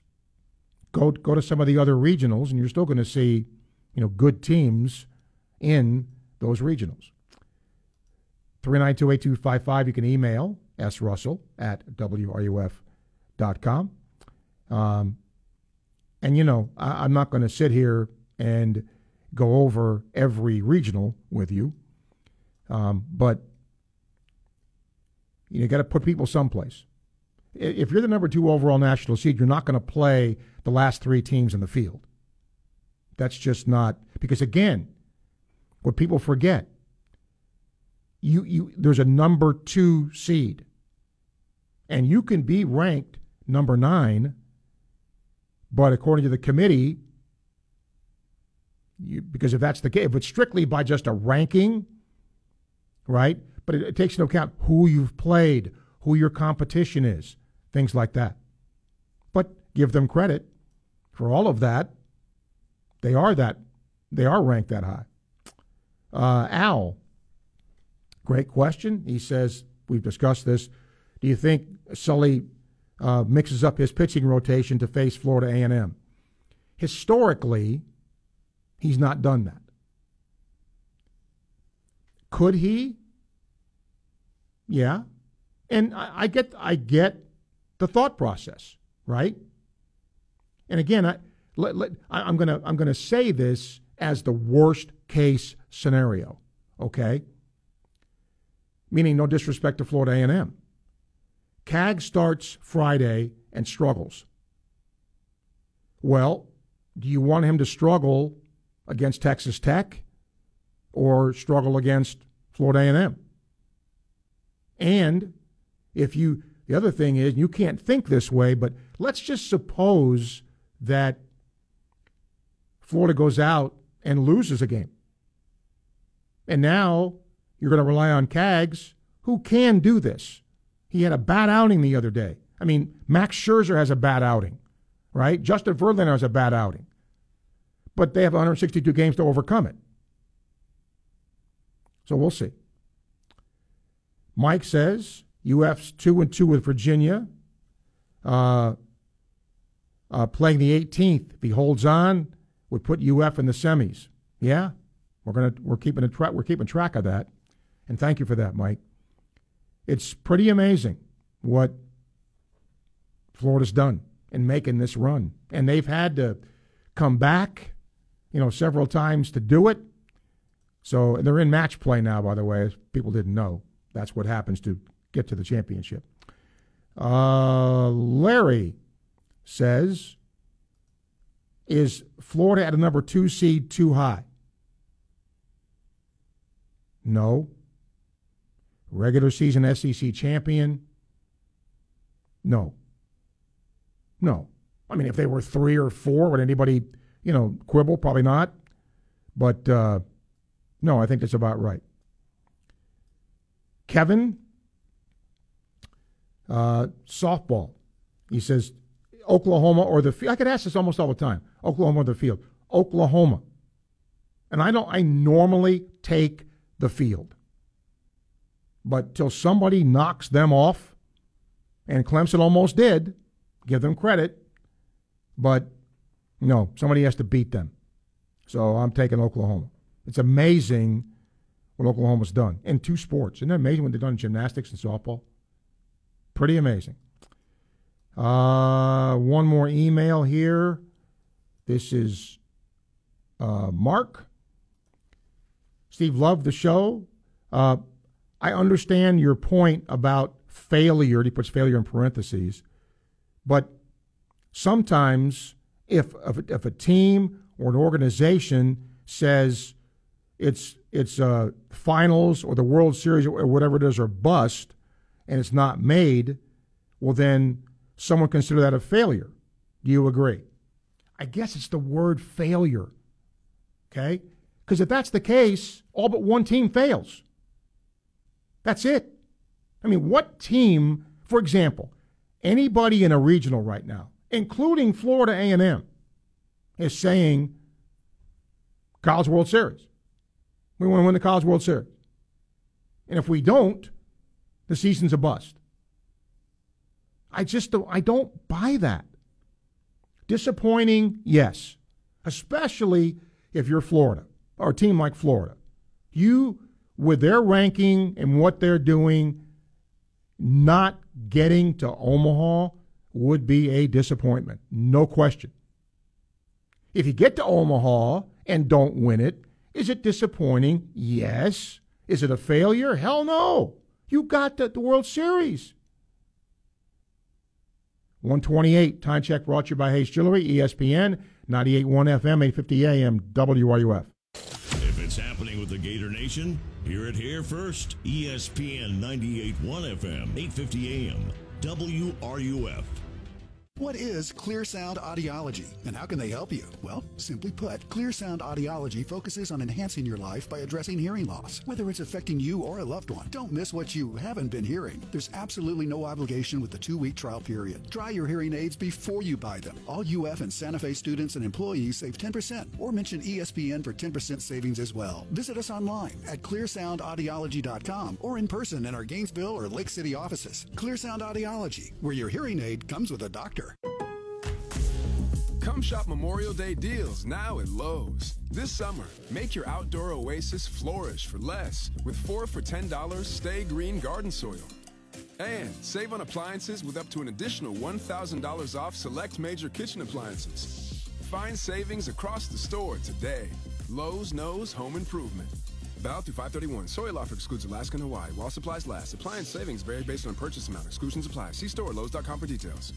Go go to some of the other regionals, and you're still going to see, you know, good teams in those regionals. 392-8255, you can email S. Russell at WRUF.com. Um, and, you know, I, I'm not going to sit here and go over every regional with you. Um, but you got to put people someplace. If you're the number two overall national seed, you're not going to play the last three teams in the field. That's just not because again, what people forget, you you there's a number two seed, and you can be ranked number nine, but according to the committee, you, because if that's the case, if it's strictly by just a ranking, right? But it, it takes into account who you've played, who your competition is, things like that. But give them credit for all of that. They are that they are ranked that high. Uh, Al, great question. He says we've discussed this. Do you think Sully uh, mixes up his pitching rotation to face Florida A&M? Historically, he's not done that. Could he? Yeah. And I, I get I get the thought process, right? And again, I, let, let, I, I'm gonna I'm gonna say this as the worst case scenario, okay? Meaning no disrespect to Florida A&M. CAG starts Friday and struggles. Well, do you want him to struggle against Texas Tech or struggle against Florida A&M? And if you the other thing is you can't think this way, but let's just suppose that Florida goes out and loses a game. And now you're going to rely on Cags, who can do this. He had a bad outing the other day. I mean, Max Scherzer has a bad outing, right? Justin Verlander has a bad outing. But they have 162 games to overcome it. So we'll see. Mike says UF's 2 and 2 with Virginia. Uh, uh, playing the 18th. If he holds on, would put UF in the semis. Yeah, we're gonna we're keeping a track we're keeping track of that, and thank you for that, Mike. It's pretty amazing what Florida's done in making this run, and they've had to come back, you know, several times to do it. So they're in match play now, by the way, people didn't know. That's what happens to get to the championship. Uh, Larry says, is Florida at a number two seed too high? No. Regular season SEC champion? No. No. I mean, if they were three or four, would anybody, you know, quibble? Probably not. But uh, no, I think that's about right. Kevin, uh, softball. He says Oklahoma or the field. I get asked this almost all the time. Oklahoma or the field. Oklahoma. And I don't. I normally take the field, but till somebody knocks them off, and Clemson almost did. Give them credit, but no, somebody has to beat them. So I'm taking Oklahoma. It's amazing what Oklahoma's done in two sports. Isn't it amazing what they've done in gymnastics and softball? Pretty amazing. Uh, one more email here. This is uh, Mark. Steve, love the show. Uh, I understand your point about failure. He puts failure in parentheses. But sometimes, if, if, a team or an organization says it's it's uh, finals or the World Series or whatever it is or bust, and it's not made, well then someone consider that a failure. Do you agree? I guess it's the word failure. Okay? Because if that's the case, all but one team fails. That's it. I mean, what team, for example, anybody in a regional right now, including Florida A&M, is saying College World Series. We want to win the College World Series. And if we don't, the season's a bust. I just don't, I don't buy that. Disappointing, yes, especially if you're Florida or a team like Florida. You, with their ranking and what they're doing, not getting to Omaha would be a disappointment, no question. If you get to Omaha and don't win it, is it disappointing? Yes. Is it a failure? Hell no. You got the, the World Series. 128, time check brought to you by Hayes Jewelry, ESPN, 98.1 FM, 850 AM, WRUF. If it's happening with the Gator Nation, hear it here first. ESPN 98.1 FM, 850 AM, WRUF. What is Clear Sound Audiology and how can they help you? Well, simply put, Clear Sound Audiology focuses on enhancing your life by addressing hearing loss, whether it's affecting you or a loved one. Don't miss what you haven't been hearing. There's absolutely no obligation with the two week trial period. Try your hearing aids before you buy them. All UF and Santa Fe students and employees save 10% or mention ESPN for 10% savings as well. Visit us online at clearsoundaudiology.com or in person in our Gainesville or Lake City offices. Clear Sound Audiology, where your hearing aid comes with a doctor. Come shop Memorial Day deals now at Lowe's. This summer, make your outdoor oasis flourish for less with 4 for $10 Stay Green Garden Soil. And save on appliances with up to an additional $1,000 off select major kitchen appliances. Find savings across the store today. Lowe's knows home improvement. Valid through 531. Soil offer excludes Alaska and Hawaii while supplies last. Appliance savings vary based on purchase amount. Exclusions apply. See store Lowe's.com for details.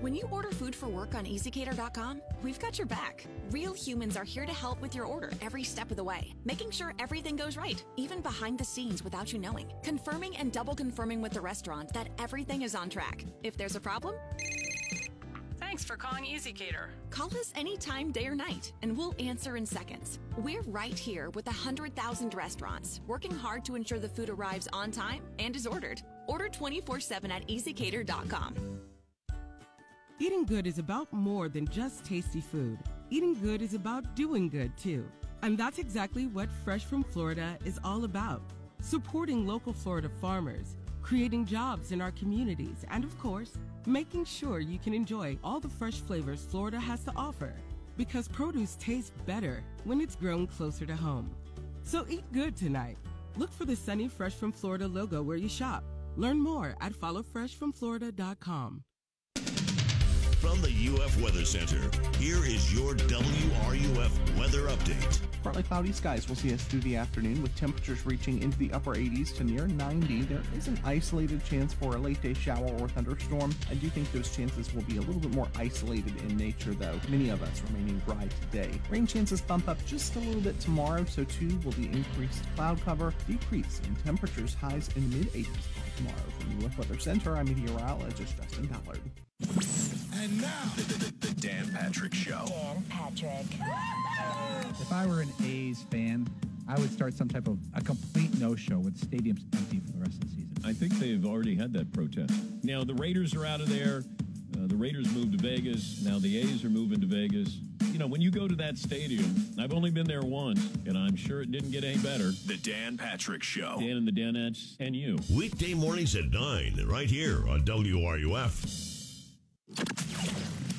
When you order food for work on EasyCater.com, we've got your back. Real humans are here to help with your order every step of the way, making sure everything goes right, even behind the scenes without you knowing, confirming and double confirming with the restaurant that everything is on track. If there's a problem, Thanks for calling EasyCater. Call us anytime, day or night, and we'll answer in seconds. We're right here with 100,000 restaurants, working hard to ensure the food arrives on time and is ordered. Order 24 7 at easycater.com. Eating good is about more than just tasty food. Eating good is about doing good too. And that's exactly what Fresh from Florida is all about supporting local Florida farmers, creating jobs in our communities, and of course, making sure you can enjoy all the fresh flavors Florida has to offer. Because produce tastes better when it's grown closer to home. So eat good tonight. Look for the Sunny Fresh from Florida logo where you shop. Learn more at followfreshfromflorida.com. From the UF Weather Center, here is your WRUF weather update. Partly cloudy skies will see us through the afternoon with temperatures reaching into the upper 80s to near 90. There is an isolated chance for a late day shower or thunderstorm. I do think those chances will be a little bit more isolated in nature, though. Many of us remaining dry today. Rain chances bump up just a little bit tomorrow, so too will the increased cloud cover, decrease in temperatures, highs in the mid 80s tomorrow. From the UF Weather Center, I'm meteorologist Justin Ballard. And now, the, the, the Dan Patrick Show. Dan Patrick. If I were an A's fan, I would start some type of a complete no-show with stadiums empty for the rest of the season. I think they've already had that protest. Now the Raiders are out of there. Uh, the Raiders moved to Vegas. Now the A's are moving to Vegas. You know, when you go to that stadium, I've only been there once, and I'm sure it didn't get any better. The Dan Patrick Show. Dan and the Danettes and you. Weekday mornings at 9, right here on WRUF.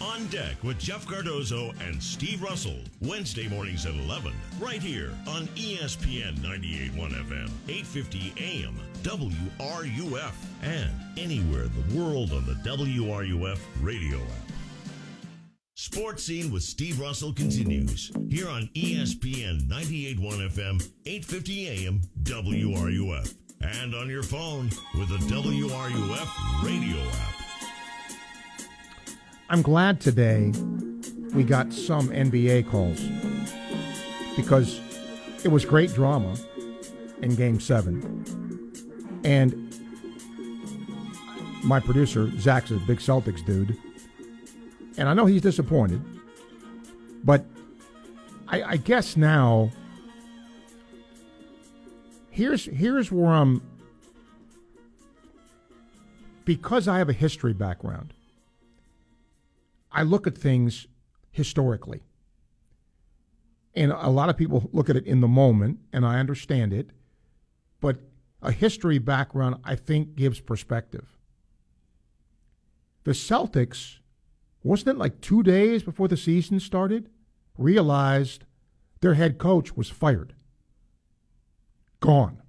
On Deck with Jeff Cardozo and Steve Russell. Wednesday mornings at 11, right here on ESPN 98.1 FM, 850 AM, WRUF, and anywhere in the world on the WRUF radio app. Sports Scene with Steve Russell continues here on ESPN 98.1 FM, 850 AM, WRUF, and on your phone with the WRUF radio app. I'm glad today we got some NBA calls because it was great drama in game seven. And my producer, Zach's a big Celtics dude. And I know he's disappointed, but I, I guess now here's here's where I'm because I have a history background. I look at things historically. And a lot of people look at it in the moment, and I understand it. But a history background, I think, gives perspective. The Celtics, wasn't it like two days before the season started, realized their head coach was fired, gone.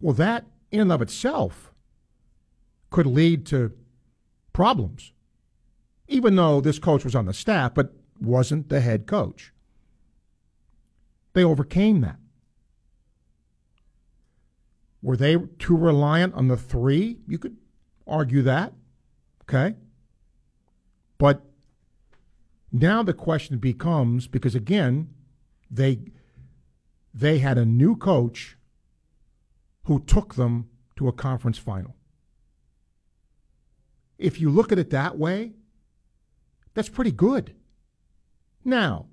Well, that in and of itself could lead to problems even though this coach was on the staff, but wasn't the head coach. They overcame that. Were they too reliant on the three? You could argue that. Okay. But now the question becomes because again, they they had a new coach who took them to a conference final. If you look at it that way, that's pretty good. Now,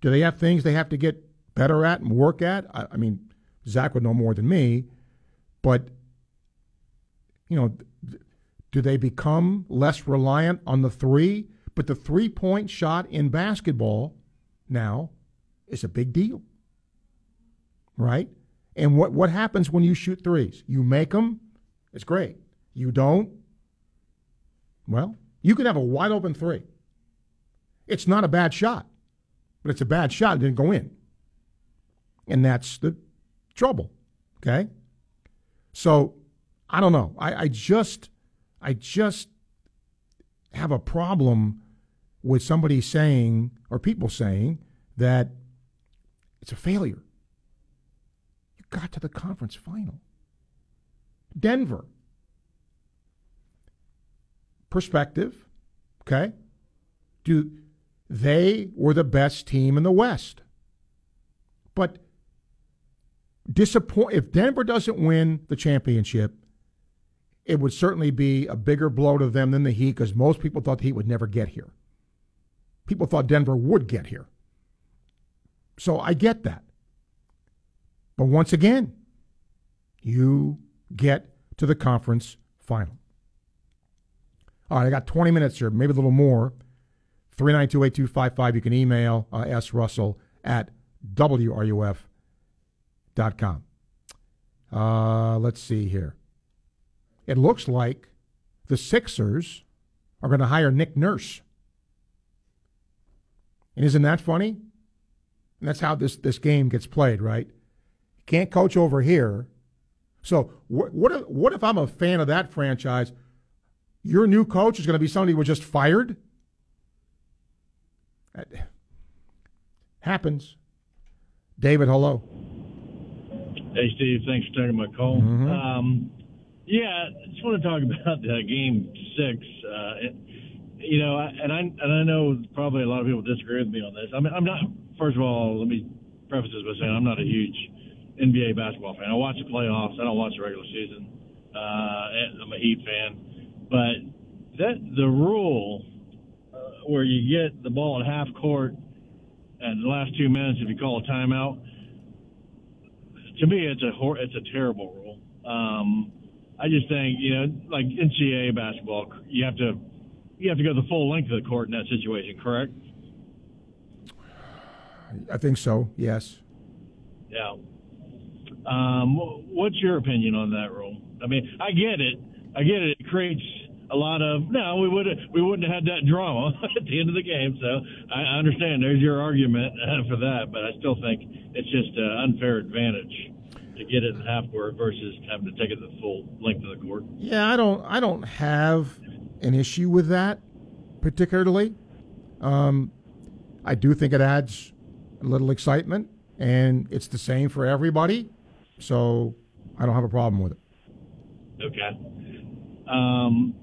do they have things they have to get better at and work at? I, I mean, Zach would know more than me, but you know, do they become less reliant on the three? But the three point shot in basketball now is a big deal, right? And what what happens when you shoot threes? You make them, it's great. You don't, well, You can have a wide open three. It's not a bad shot, but it's a bad shot. It didn't go in. And that's the trouble. Okay? So I don't know. I, I just I just have a problem with somebody saying or people saying that it's a failure. You got to the conference final. Denver. Perspective. Okay? Do they were the best team in the West. But disappoint if Denver doesn't win the championship, it would certainly be a bigger blow to them than the Heat because most people thought the Heat would never get here. People thought Denver would get here. So I get that. But once again, you get to the conference final. All right, I got 20 minutes here, maybe a little more. 392 8255. You can email uh, S. Russell at WRUF.com. Uh, let's see here. It looks like the Sixers are going to hire Nick Nurse. And isn't that funny? And that's how this, this game gets played, right? Can't coach over here. So what, what, if, what if I'm a fan of that franchise? Your new coach is going to be somebody who was just fired? That happens. David, hello. Hey, Steve. Thanks for taking my call. Mm-hmm. Um, yeah, I just want to talk about uh, Game Six. Uh, it, you know, I, and I and I know probably a lot of people disagree with me on this. I mean, I'm not. First of all, let me preface this by saying I'm not a huge NBA basketball fan. I watch the playoffs. I don't watch the regular season. Uh, I'm a Heat fan, but that the rule uh, where you get the ball at half court and the last two minutes if you call a timeout. To me, it's a hor- it's a terrible rule. Um, I just think you know, like NCAA basketball, you have to you have to go the full length of the court in that situation, correct? I think so. Yes. Yeah. Um, what's your opinion on that rule? I mean, I get it. I get it. It creates a lot of no. We would we wouldn't have had that drama at the end of the game. So I understand. There's your argument for that, but I still think it's just an unfair advantage to get it in half court versus having to take it the full length of the court. Yeah, I don't. I don't have an issue with that particularly. Um, I do think it adds a little excitement, and it's the same for everybody. So I don't have a problem with it. Okay. Um,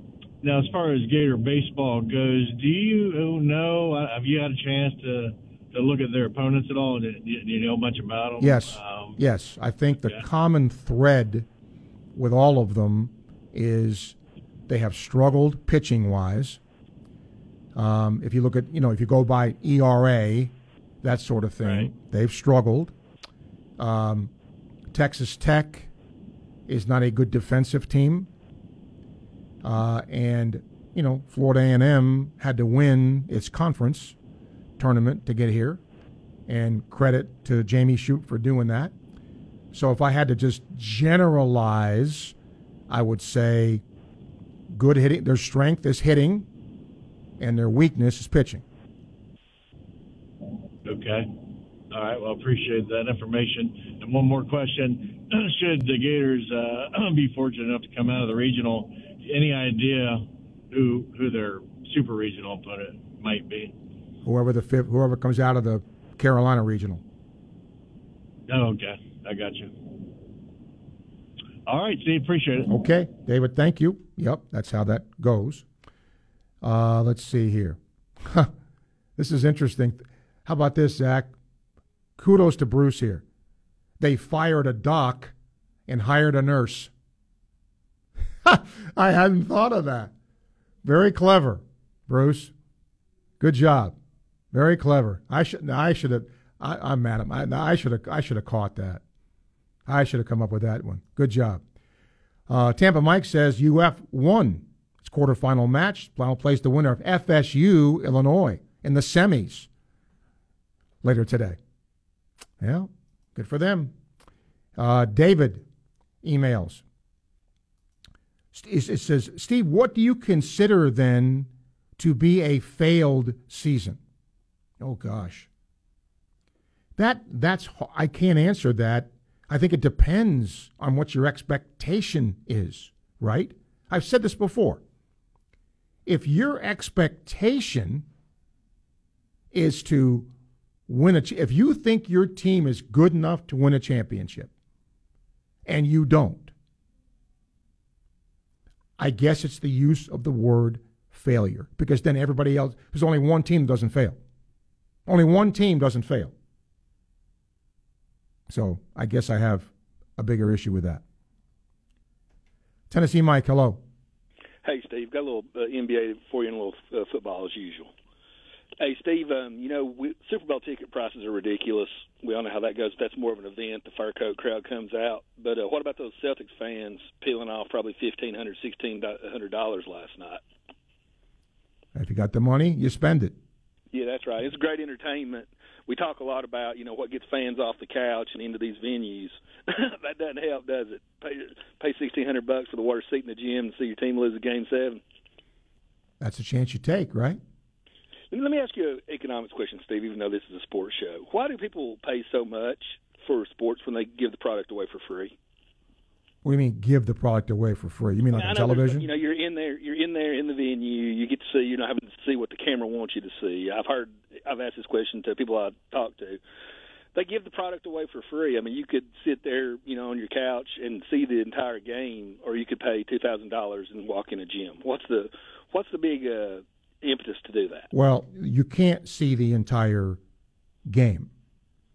now, as far as Gator baseball goes, do you know? uh, Have you had a chance to to look at their opponents at all? Do do you know much about them? Yes, Um, yes. I think the yeah. common thread with all of them is they have struggled pitching wise. Um, if you look at, you know, if you go by ERA, that sort of thing, they've struggled. Um, Texas Tech is not a good defensive team, uh, and you know, Florida A&M had to win its conference tournament to get here, and credit to Jamey Shouppe for doing that. So if I had to just generalize, I would say good hitting. Their strength is hitting, and their weakness is pitching. Okay. All right. Well, appreciate that information. And one more question: Should the Gators uh, be fortunate enough to come out of the regional, any idea who who their super regional opponent might be? Whoever the fifth, whoever comes out of the Carolina regional. Oh, okay. I got you. All right, Steve. Appreciate it. Okay, David. Thank you. Yep, that's how that goes. Uh, let's see here. this is interesting. How about this, Zach? Kudos to Bruce here. They fired a doc and hired a nurse. I hadn't thought of that. Very clever, Bruce. Good job. Very clever. I should. I should have. I, I'm mad at. I, I should have. I should have caught that. I should have come up with that one. Good job. Uh, Tampa Mike says UF won its quarterfinal match. Now plays the winner of FSU Illinois in the semis later today. Yeah, good for them. Uh, David emails. It says, Steve, what do you consider then to be a failed season? Oh gosh. That that's I can't answer that. I think it depends on what your expectation is, right? I've said this before. If your expectation is to win a if you think your team is good enough to win a championship and you don't, I guess it's the use of the word failure because then everybody else there's only one team that doesn't fail. Only one team doesn't fail. So I guess I have a bigger issue with that. Tennessee Mike, hello. Hey, Steve. Got a little uh, NBA for you and a little uh, football as usual. Hey, Steve. Um, you know, we, Super Bowl ticket prices are ridiculous. We all know how that goes. That's more of an event. The fur coat crowd comes out. But uh, what about those Celtics fans peeling off probably fifteen hundred, sixteen hundred dollars last night? If you got the money, you spend it. Yeah, that's right. It's great entertainment. We talk a lot about you know what gets fans off the couch and into these venues. that doesn't help, does it? Pay pay sixteen hundred bucks for the worst seat in the gym and see your team lose a game seven. That's a chance you take, right? Let me ask you an economics question, Steve. Even though this is a sports show, why do people pay so much for sports when they give the product away for free? What do you mean give the product away for free? You mean like on television? You know, you're in there. You're in there in the venue. You get to see. You're not having to see what the camera wants you to see. I've heard. I've asked this question to people I talk to. They give the product away for free. I mean, you could sit there, you know, on your couch and see the entire game, or you could pay two thousand dollars and walk in a gym. What's the What's the big uh, impetus to do that? Well, you can't see the entire game.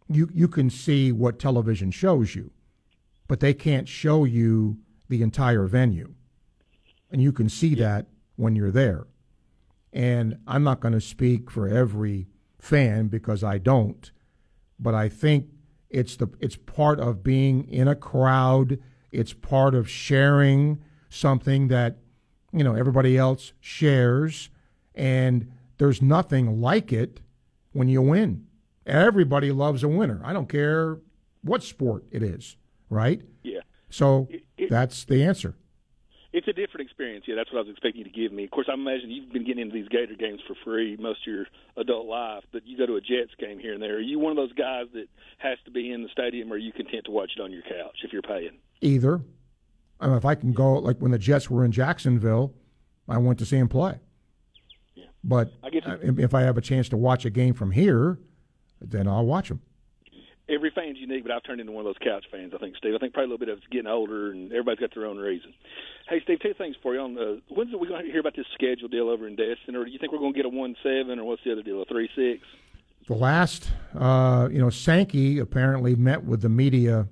You you can see what television shows you, but they can't show you the entire venue. And you can see that when you're there. And I'm not going to speak for every fan because I don't, but I think it's the it's part of being in a crowd, it's part of sharing something that you know everybody else shares and there's nothing like it when you win. Everybody loves a winner. I don't care what sport it is, right? Yeah. So It- it- that's the answer. It's a different experience. Yeah, that's what I was expecting you to give me. Of course, I imagine you've been getting into these Gator games for free most of your adult life, but you go to a Jets game here and there. Are you one of those guys that has to be in the stadium, or are you content to watch it on your couch if you're paying? Either. I mean, if I can go, like when the Jets were in Jacksonville, I went to see them play. But I if if I have a chance to watch a game from here, then I'll watch them. Every fan's unique, but I've turned into one of those couch fans. I think, Steve. I think probably a little bit of it's getting older, and everybody's got their own reason. Hey, Steve, two things for you. On uh, when's we going to hear about this schedule deal over in Destin, or do you think we're going to get a one seven, or what's the other deal, a three six? The last, uh, you know, Sankey apparently met with the media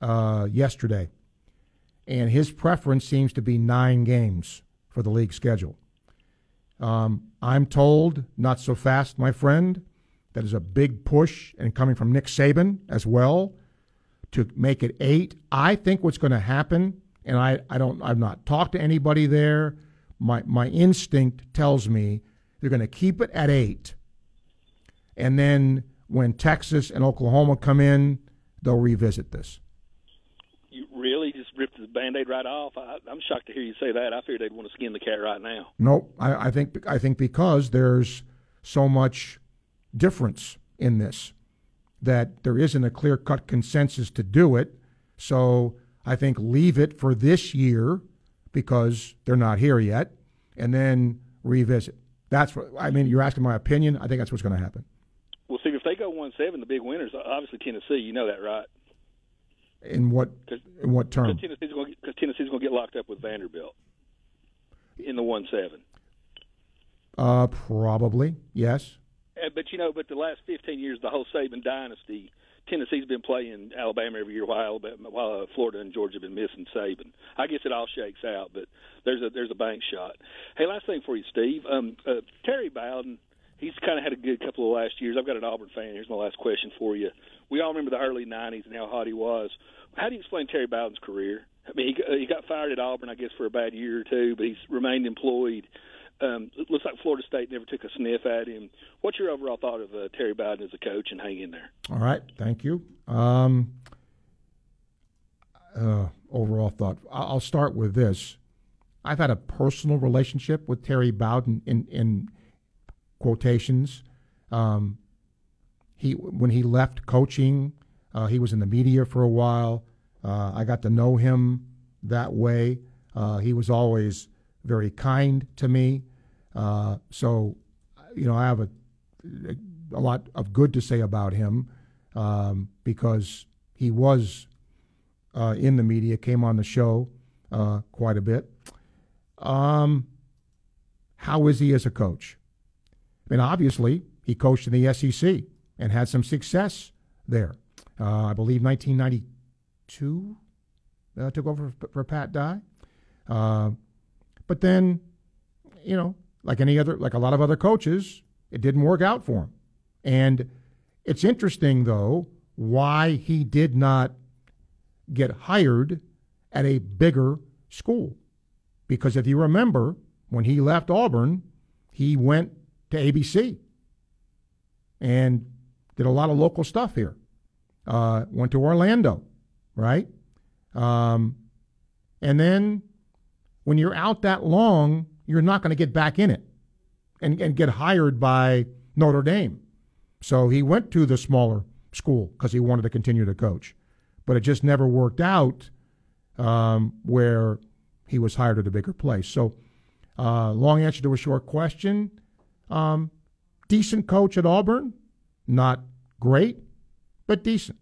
uh, yesterday, and his preference seems to be nine games for the league schedule. Um, I'm told, not so fast, my friend, that is a big push, and coming from Nick Saban as well, to make it eight. I think what's going to happen, and I, I don't, I've not talked to anybody there. My my instinct tells me they're going to keep it at eight, and then when Texas and Oklahoma come in, they'll revisit this. You really ripped the band-aid right off. I, I'm shocked to hear you say that. I figured they'd want to skin the cat right now. Nope. I, I think I think because there's so much difference in this that there isn't a clear cut consensus to do it. So I think leave it for this year because they're not here yet, and then revisit. That's what I mean. You're asking my opinion. I think that's what's going to happen. Well, see, if they go one seven, the big winners obviously Tennessee. You know that, right? In what in what term? Because Tennessee's going because Tennessee's going to get locked up with Vanderbilt in the one seven. Uh, probably yes. Uh, But you know, but the last 15 years, the whole Saban dynasty, Tennessee's been playing Alabama every year, while Alabama, while uh, Florida and Georgia have been missing Saban. I guess it all shakes out, but there's a there's a bank shot. Hey, last thing for you, Steve. Um, uh, Terry Bowden, he's kind of had a good couple of last years. I've got an Auburn fan. Here's my last question for you. We all remember the early '90s and how hot he was. How do you explain Terry Bowden's career? I mean, he, he got fired at Auburn, I guess, for a bad year or two, but he's remained employed. Um, it looks like Florida State never took a sniff at him. What's your overall thought of uh, Terry Bowden as a coach and hang in there? All right, thank you. Um, uh, overall thought. I'll start with this. I've had a personal relationship with Terry Bowden in, in quotations. Um, he when he left coaching, uh, he was in the media for a while. Uh, I got to know him that way. Uh, he was always very kind to me. Uh, so, you know, I have a, a lot of good to say about him um, because he was uh, in the media, came on the show uh, quite a bit. Um, how is he as a coach? I mean, obviously, he coached in the SEC and had some success there. Uh, I believe 1992 uh, took over for, for Pat Dye. Uh, but then, you know, like any other, like a lot of other coaches, it didn't work out for him. And it's interesting, though, why he did not get hired at a bigger school. Because if you remember, when he left Auburn, he went to ABC and did a lot of local stuff here. Uh, went to Orlando, right? Um, and then when you're out that long, you're not going to get back in it and, and get hired by Notre Dame. So he went to the smaller school because he wanted to continue to coach. But it just never worked out um, where he was hired at a bigger place. So, uh, long answer to a short question. Um, decent coach at Auburn, not great, but decent.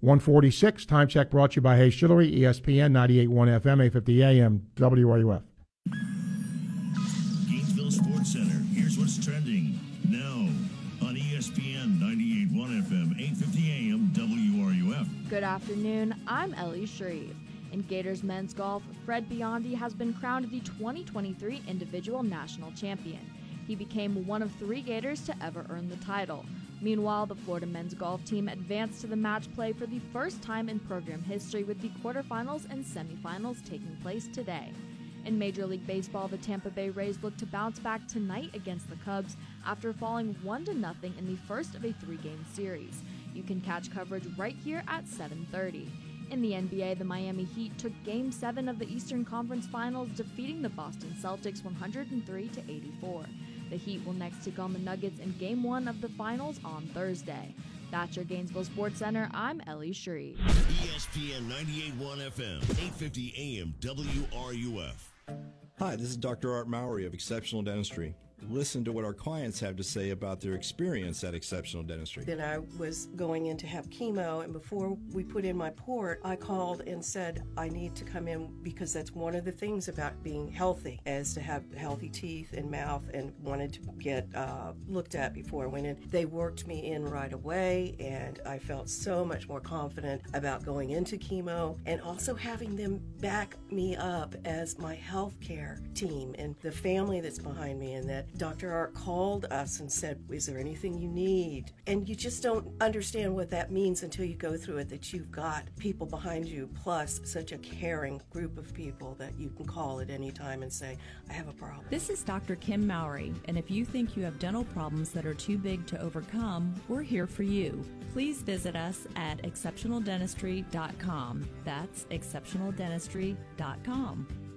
146, time check brought to you by Hayes Jewelry, ESPN 98.1 FM, 850 AM, WRUF. Gainesville Sports Center. Here's what's trending now on ESPN 98.1 FM, 850 AM, WRUF. Good afternoon. I'm Ellie Shreve. In Gators men's golf, Fred Biondi has been crowned the 2023 individual national champion. He became one of three Gators to ever earn the title. Meanwhile, the Florida men's golf team advanced to the match play for the first time in program history with the quarterfinals and semifinals taking place today. In Major League Baseball, the Tampa Bay Rays look to bounce back tonight against the Cubs after falling 1 to nothing in the first of a 3-game series. You can catch coverage right here at 7:30. In the NBA, the Miami Heat took Game 7 of the Eastern Conference Finals, defeating the Boston Celtics 103 to 84. The Heat will next take on the Nuggets in Game 1 of the Finals on Thursday. That's your Gainesville Sports Center. I'm Ellie Shree. ESPN 98.1 FM, 850 AM, WRUF. Hi, this is Dr. Art Mowry of Exceptional Dentistry. Listen to what our clients have to say about their experience at Exceptional Dentistry. Then I was going in to have chemo, and before we put in my port, I called and said, I need to come in because that's one of the things about being healthy, is to have healthy teeth and mouth, and wanted to get uh, looked at before I went in. They worked me in right away, and I felt so much more confident about going into chemo and also having them back me up as my health care team and the family that's behind me, and that Dr. Art called us and said, Is there anything you need? And you just don't understand what that means until you go through it that you've got people behind you, plus such a caring group of people that you can call at any time and say, I have a problem. This is Dr. Kim Mowry, and if you think you have dental problems that are too big to overcome, we're here for you. Please visit us at exceptionaldentistry.com. That's exceptionaldentistry.com.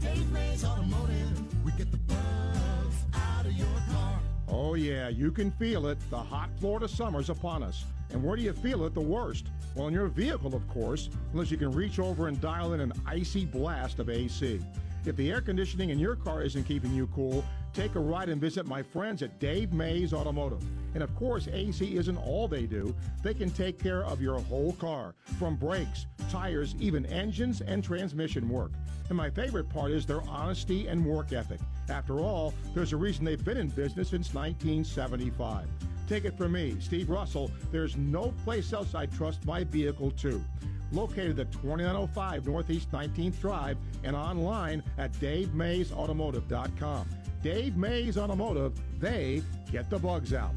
Dave Automotive. We get the bugs out of your car. Oh, yeah, you can feel it. The hot Florida summer's upon us. And where do you feel it the worst? Well, in your vehicle, of course, unless you can reach over and dial in an icy blast of AC. If the air conditioning in your car isn't keeping you cool, take a ride and visit my friends at Dave Mays Automotive. And of course, AC isn't all they do. They can take care of your whole car, from brakes, tires, even engines and transmission work. And my favorite part is their honesty and work ethic. After all, there's a reason they've been in business since 1975. Take it from me, Steve Russell, there's no place else I trust my vehicle to. Located at 2905 Northeast 19th Drive and online at DaveMaysAutomotive.com. Dave Mays Automotive, they get the bugs out.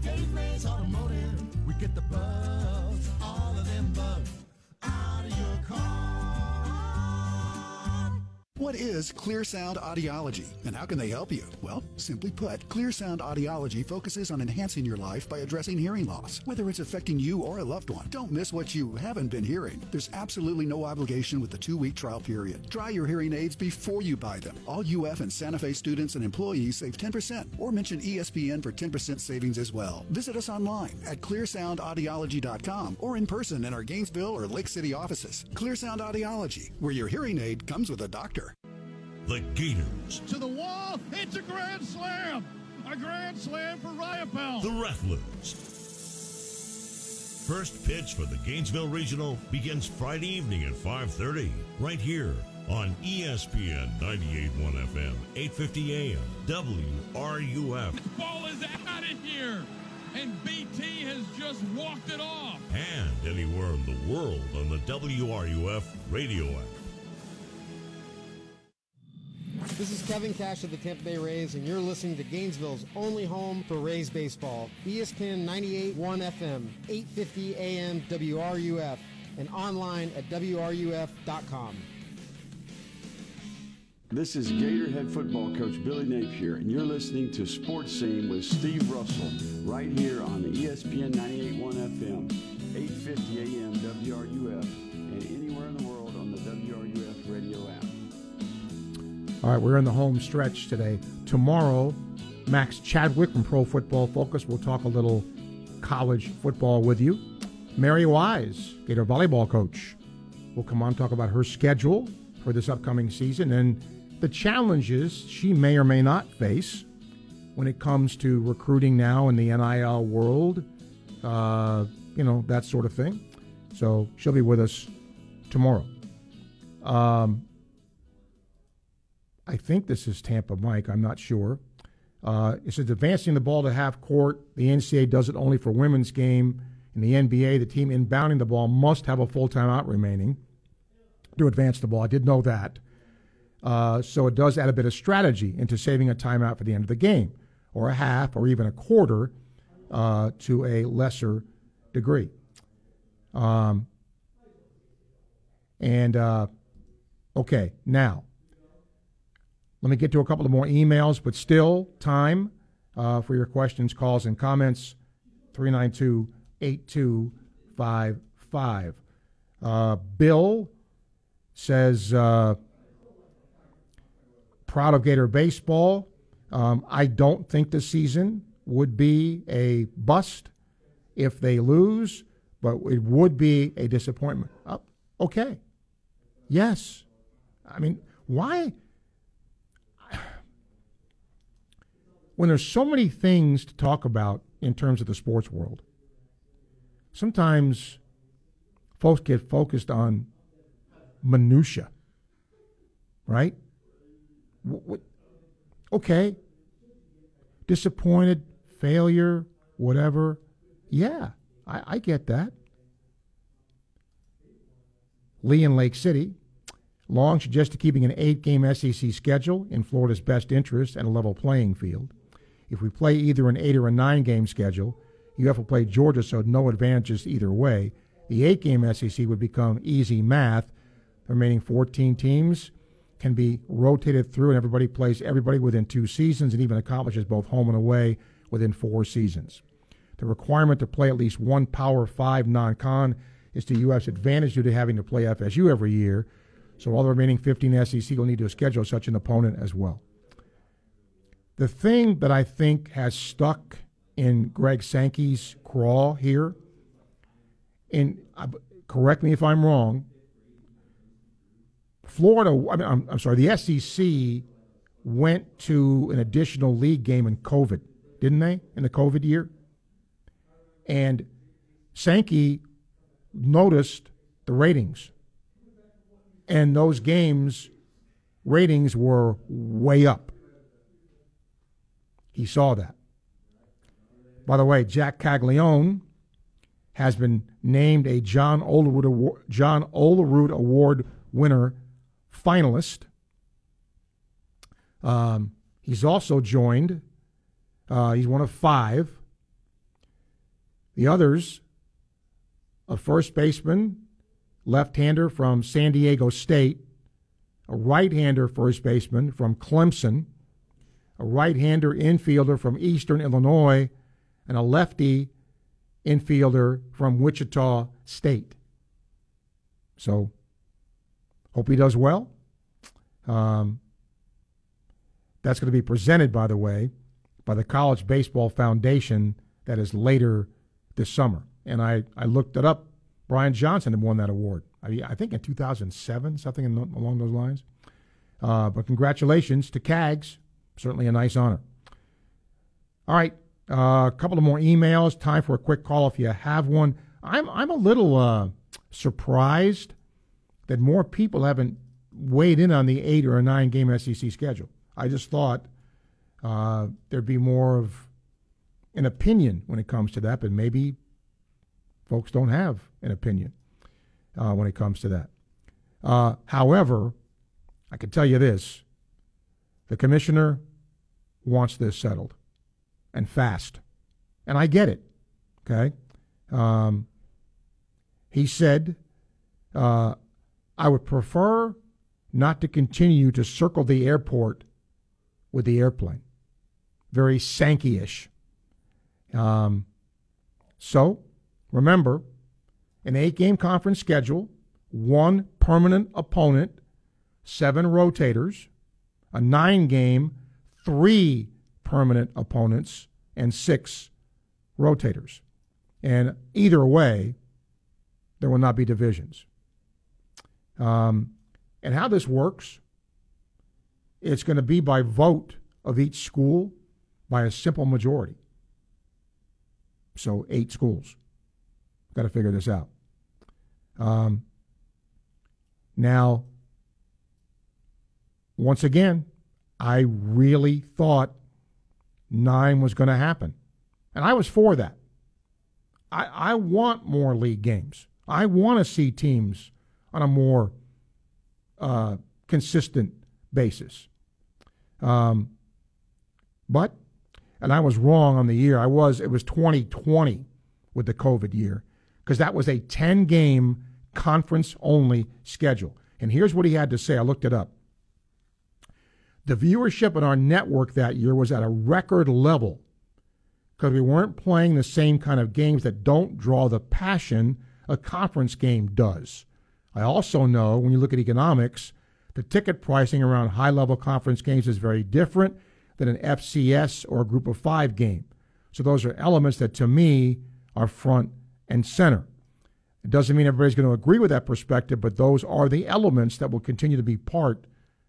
Dave Mays Automotive. We get the bugs, What is Clear Sound Audiology and how can they help you? Well, simply put, Clear Sound Audiology focuses on enhancing your life by addressing hearing loss, whether it's affecting you or a loved one. Don't miss what you haven't been hearing. There's absolutely no obligation with the two week trial period. Try your hearing aids before you buy them. All UF and Santa Fe students and employees save 10% or mention ESPN for 10% savings as well. Visit us online at clearsoundaudiology.com or in person in our Gainesville or Lake City offices. Clear Sound Audiology, where your hearing aid comes with a doctor. The Gators, To the wall. It's a grand slam. A grand slam for Riopelle. the Rattlers. First pitch for the Gainesville Regional begins Friday evening at 5:30 right here on ESPN 98.1 FM, 8:50 AM, WRUF, This Ball is out of here, and BT has just walked it off. and anywhere in the world on the WRUF radio app. This is Kevin Cash of the Tampa Bay Rays, and you're listening to Gainesville's only home for Rays baseball. ESPN 98.1 FM, 850 AM WRUF, and online at WRUF.com. This is Gatorhead football coach Billy Napier, and you're listening to Sports Scene with Steve Russell right here on ESPN 98.1 FM, 850 AM WRUF, All right, we're in the home stretch today. Tomorrow, Max Chadwick from Pro Football Focus will talk a little college football with you. Mary Wise, Gator volleyball coach, will come on talk about her schedule for this upcoming season and the challenges she may or may not face when it comes to recruiting now in the NIL world, uh, you know, that sort of thing. So she'll be with us tomorrow. Um, I think this is Tampa Mike. I'm not sure. Uh, it says advancing the ball to half court. The NCAA does it only for women's game. In the NBA, the team inbounding the ball must have a full timeout remaining to advance the ball. I did know that. Uh, so it does add a bit of strategy into saving a timeout for the end of the game, or a half, or even a quarter, uh, to a lesser degree. Um, and uh, okay, now let me get to a couple of more emails, but still time uh, for your questions, calls, and comments. 392 8255. Uh, Bill says, uh, proud of Gator baseball. Um, I don't think the season would be a bust if they lose, but it would be a disappointment. Uh, okay. Yes. I mean, why? When there's so many things to talk about in terms of the sports world, sometimes folks get focused on minutia, right? Wh- wh- okay, disappointed, failure, whatever. Yeah, I, I get that. Lee in Lake City. Long suggested keeping an eight game SEC schedule in Florida's best interest and a level playing field. If we play either an eight or a nine game schedule, UF will play Georgia, so no advantages either way. The eight game SEC would become easy math. The remaining 14 teams can be rotated through, and everybody plays everybody within two seasons and even accomplishes both home and away within four seasons. The requirement to play at least one Power 5 non con is to UF's advantage due to having to play FSU every year, so all the remaining 15 SEC will need to schedule such an opponent as well. The thing that I think has stuck in Greg Sankey's craw here, and uh, correct me if I'm wrong, Florida, I mean, I'm, I'm sorry, the SEC went to an additional league game in COVID, didn't they, in the COVID year? And Sankey noticed the ratings. And those games' ratings were way up. He saw that. By the way, Jac Caglianone has been named a John Olerud Award, John Olerud Award winner finalist. Um, he's also joined, uh, he's one of five. The others, a first baseman, left hander from San Diego State, a right hander first baseman from Clemson, a right hander infielder from Eastern Illinois, and a lefty infielder from Wichita State. So, hope he does well. Um, that's going to be presented, by the way, by the College Baseball Foundation that is later this summer. And I, I looked it up. Brian Johnson had won that award. I, I think in 2007, something in, along those lines. Uh, but congratulations to CAGS. Certainly a nice honor. All right, uh, a couple of more emails. Time for a quick call if you have one. I'm I'm a little uh, surprised that more people haven't weighed in on the eight or a nine game SEC schedule. I just thought uh, there'd be more of an opinion when it comes to that, but maybe folks don't have an opinion uh, when it comes to that. Uh, however, I can tell you this the commissioner wants this settled and fast. And I get it. Okay. Um, he said, uh, I would prefer not to continue to circle the airport with the airplane. Very Sankey ish. Um, so remember, an eight game conference schedule, one permanent opponent, seven rotators, a nine game, three permanent opponents, and six rotators. And either way, there will not be divisions. Um, and how this works, it's going to be by vote of each school by a simple majority. So, eight schools. Got to figure this out. Um, now, once again, I really thought nine was going to happen. And I was for that. I, I want more league games. I want to see teams on a more uh, consistent basis. Um, but, and I was wrong on the year. I was, it was 2020 with the COVID year, because that was a 10 game conference only schedule. And here's what he had to say. I looked it up. The viewership on our network that year was at a record level because we weren't playing the same kind of games that don't draw the passion a conference game does. I also know when you look at economics, the ticket pricing around high level conference games is very different than an FCS or a group of five game. So those are elements that to me are front and center. It doesn't mean everybody's going to agree with that perspective, but those are the elements that will continue to be part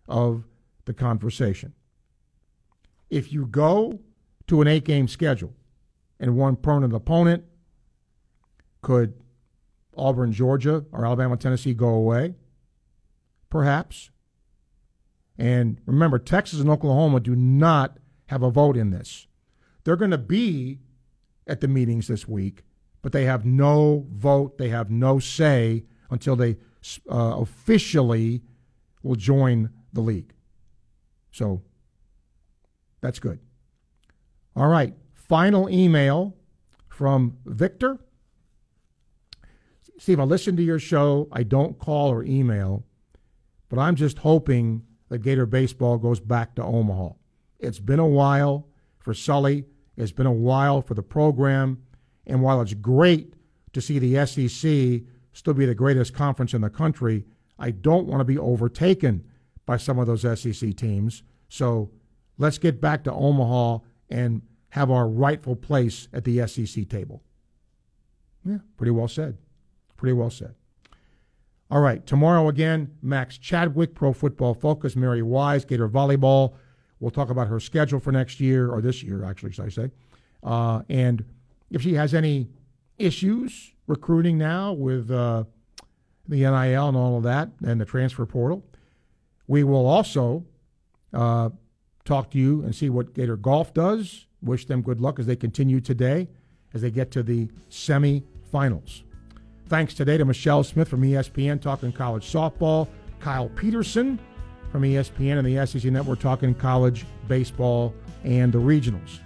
of the conversation. If you go to an eight game schedule and one permanent opponent, could Auburn, Georgia, or Alabama, Tennessee go away? Perhaps. And remember, Texas and Oklahoma do not have a vote in this. They're going to be at the meetings this week, but they have no vote, they have no say until they uh, officially will join the league. So that's good. All right. Final email from Victor. Steve, I listen to your show. I don't call or email, but I'm just hoping that Gator Baseball goes back to Omaha. It's been a while for Sully. It's been a while for the program. And while it's great to see the SEC still be the greatest conference in the country, I don't want to be overtaken by some of those SEC teams. So let's get back to Omaha and have our rightful place at the SEC table. Yeah, pretty well said. Pretty well said. All right, tomorrow again, Max Chadwick, Pro Football Focus, Mary Wise, Gator Volleyball. We'll talk about her schedule for next year, or this year, actually, should I say. Uh, and if she has any issues recruiting now with uh, the NIL and all of that and the transfer portal, we will also uh, talk to you and see what Gator Golf does. Wish them good luck as they continue today as they get to the semifinals. Thanks today to Michele Smith from ESPN talking college softball, Kyle Peterson from ESPN and the SEC Network talking college baseball and the regionals.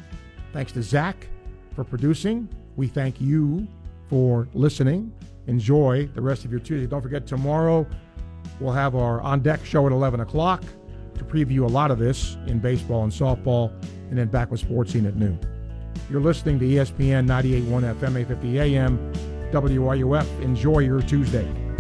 Thanks to Zach for producing. We thank you for listening. Enjoy the rest of your Tuesday. Don't forget tomorrow We'll have our on deck show at 11 o'clock to preview a lot of this in baseball and softball, and then back with Sports Scene at noon. You're listening to ESPN 98.1 FM, 850 AM, WRUF. Enjoy your Tuesday.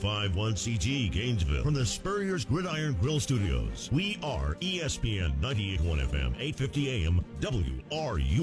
951CG Gainesville from the Spurrier's Gridiron Grill Studios. We are ESPN 981 FM, 850 AM, WRUF.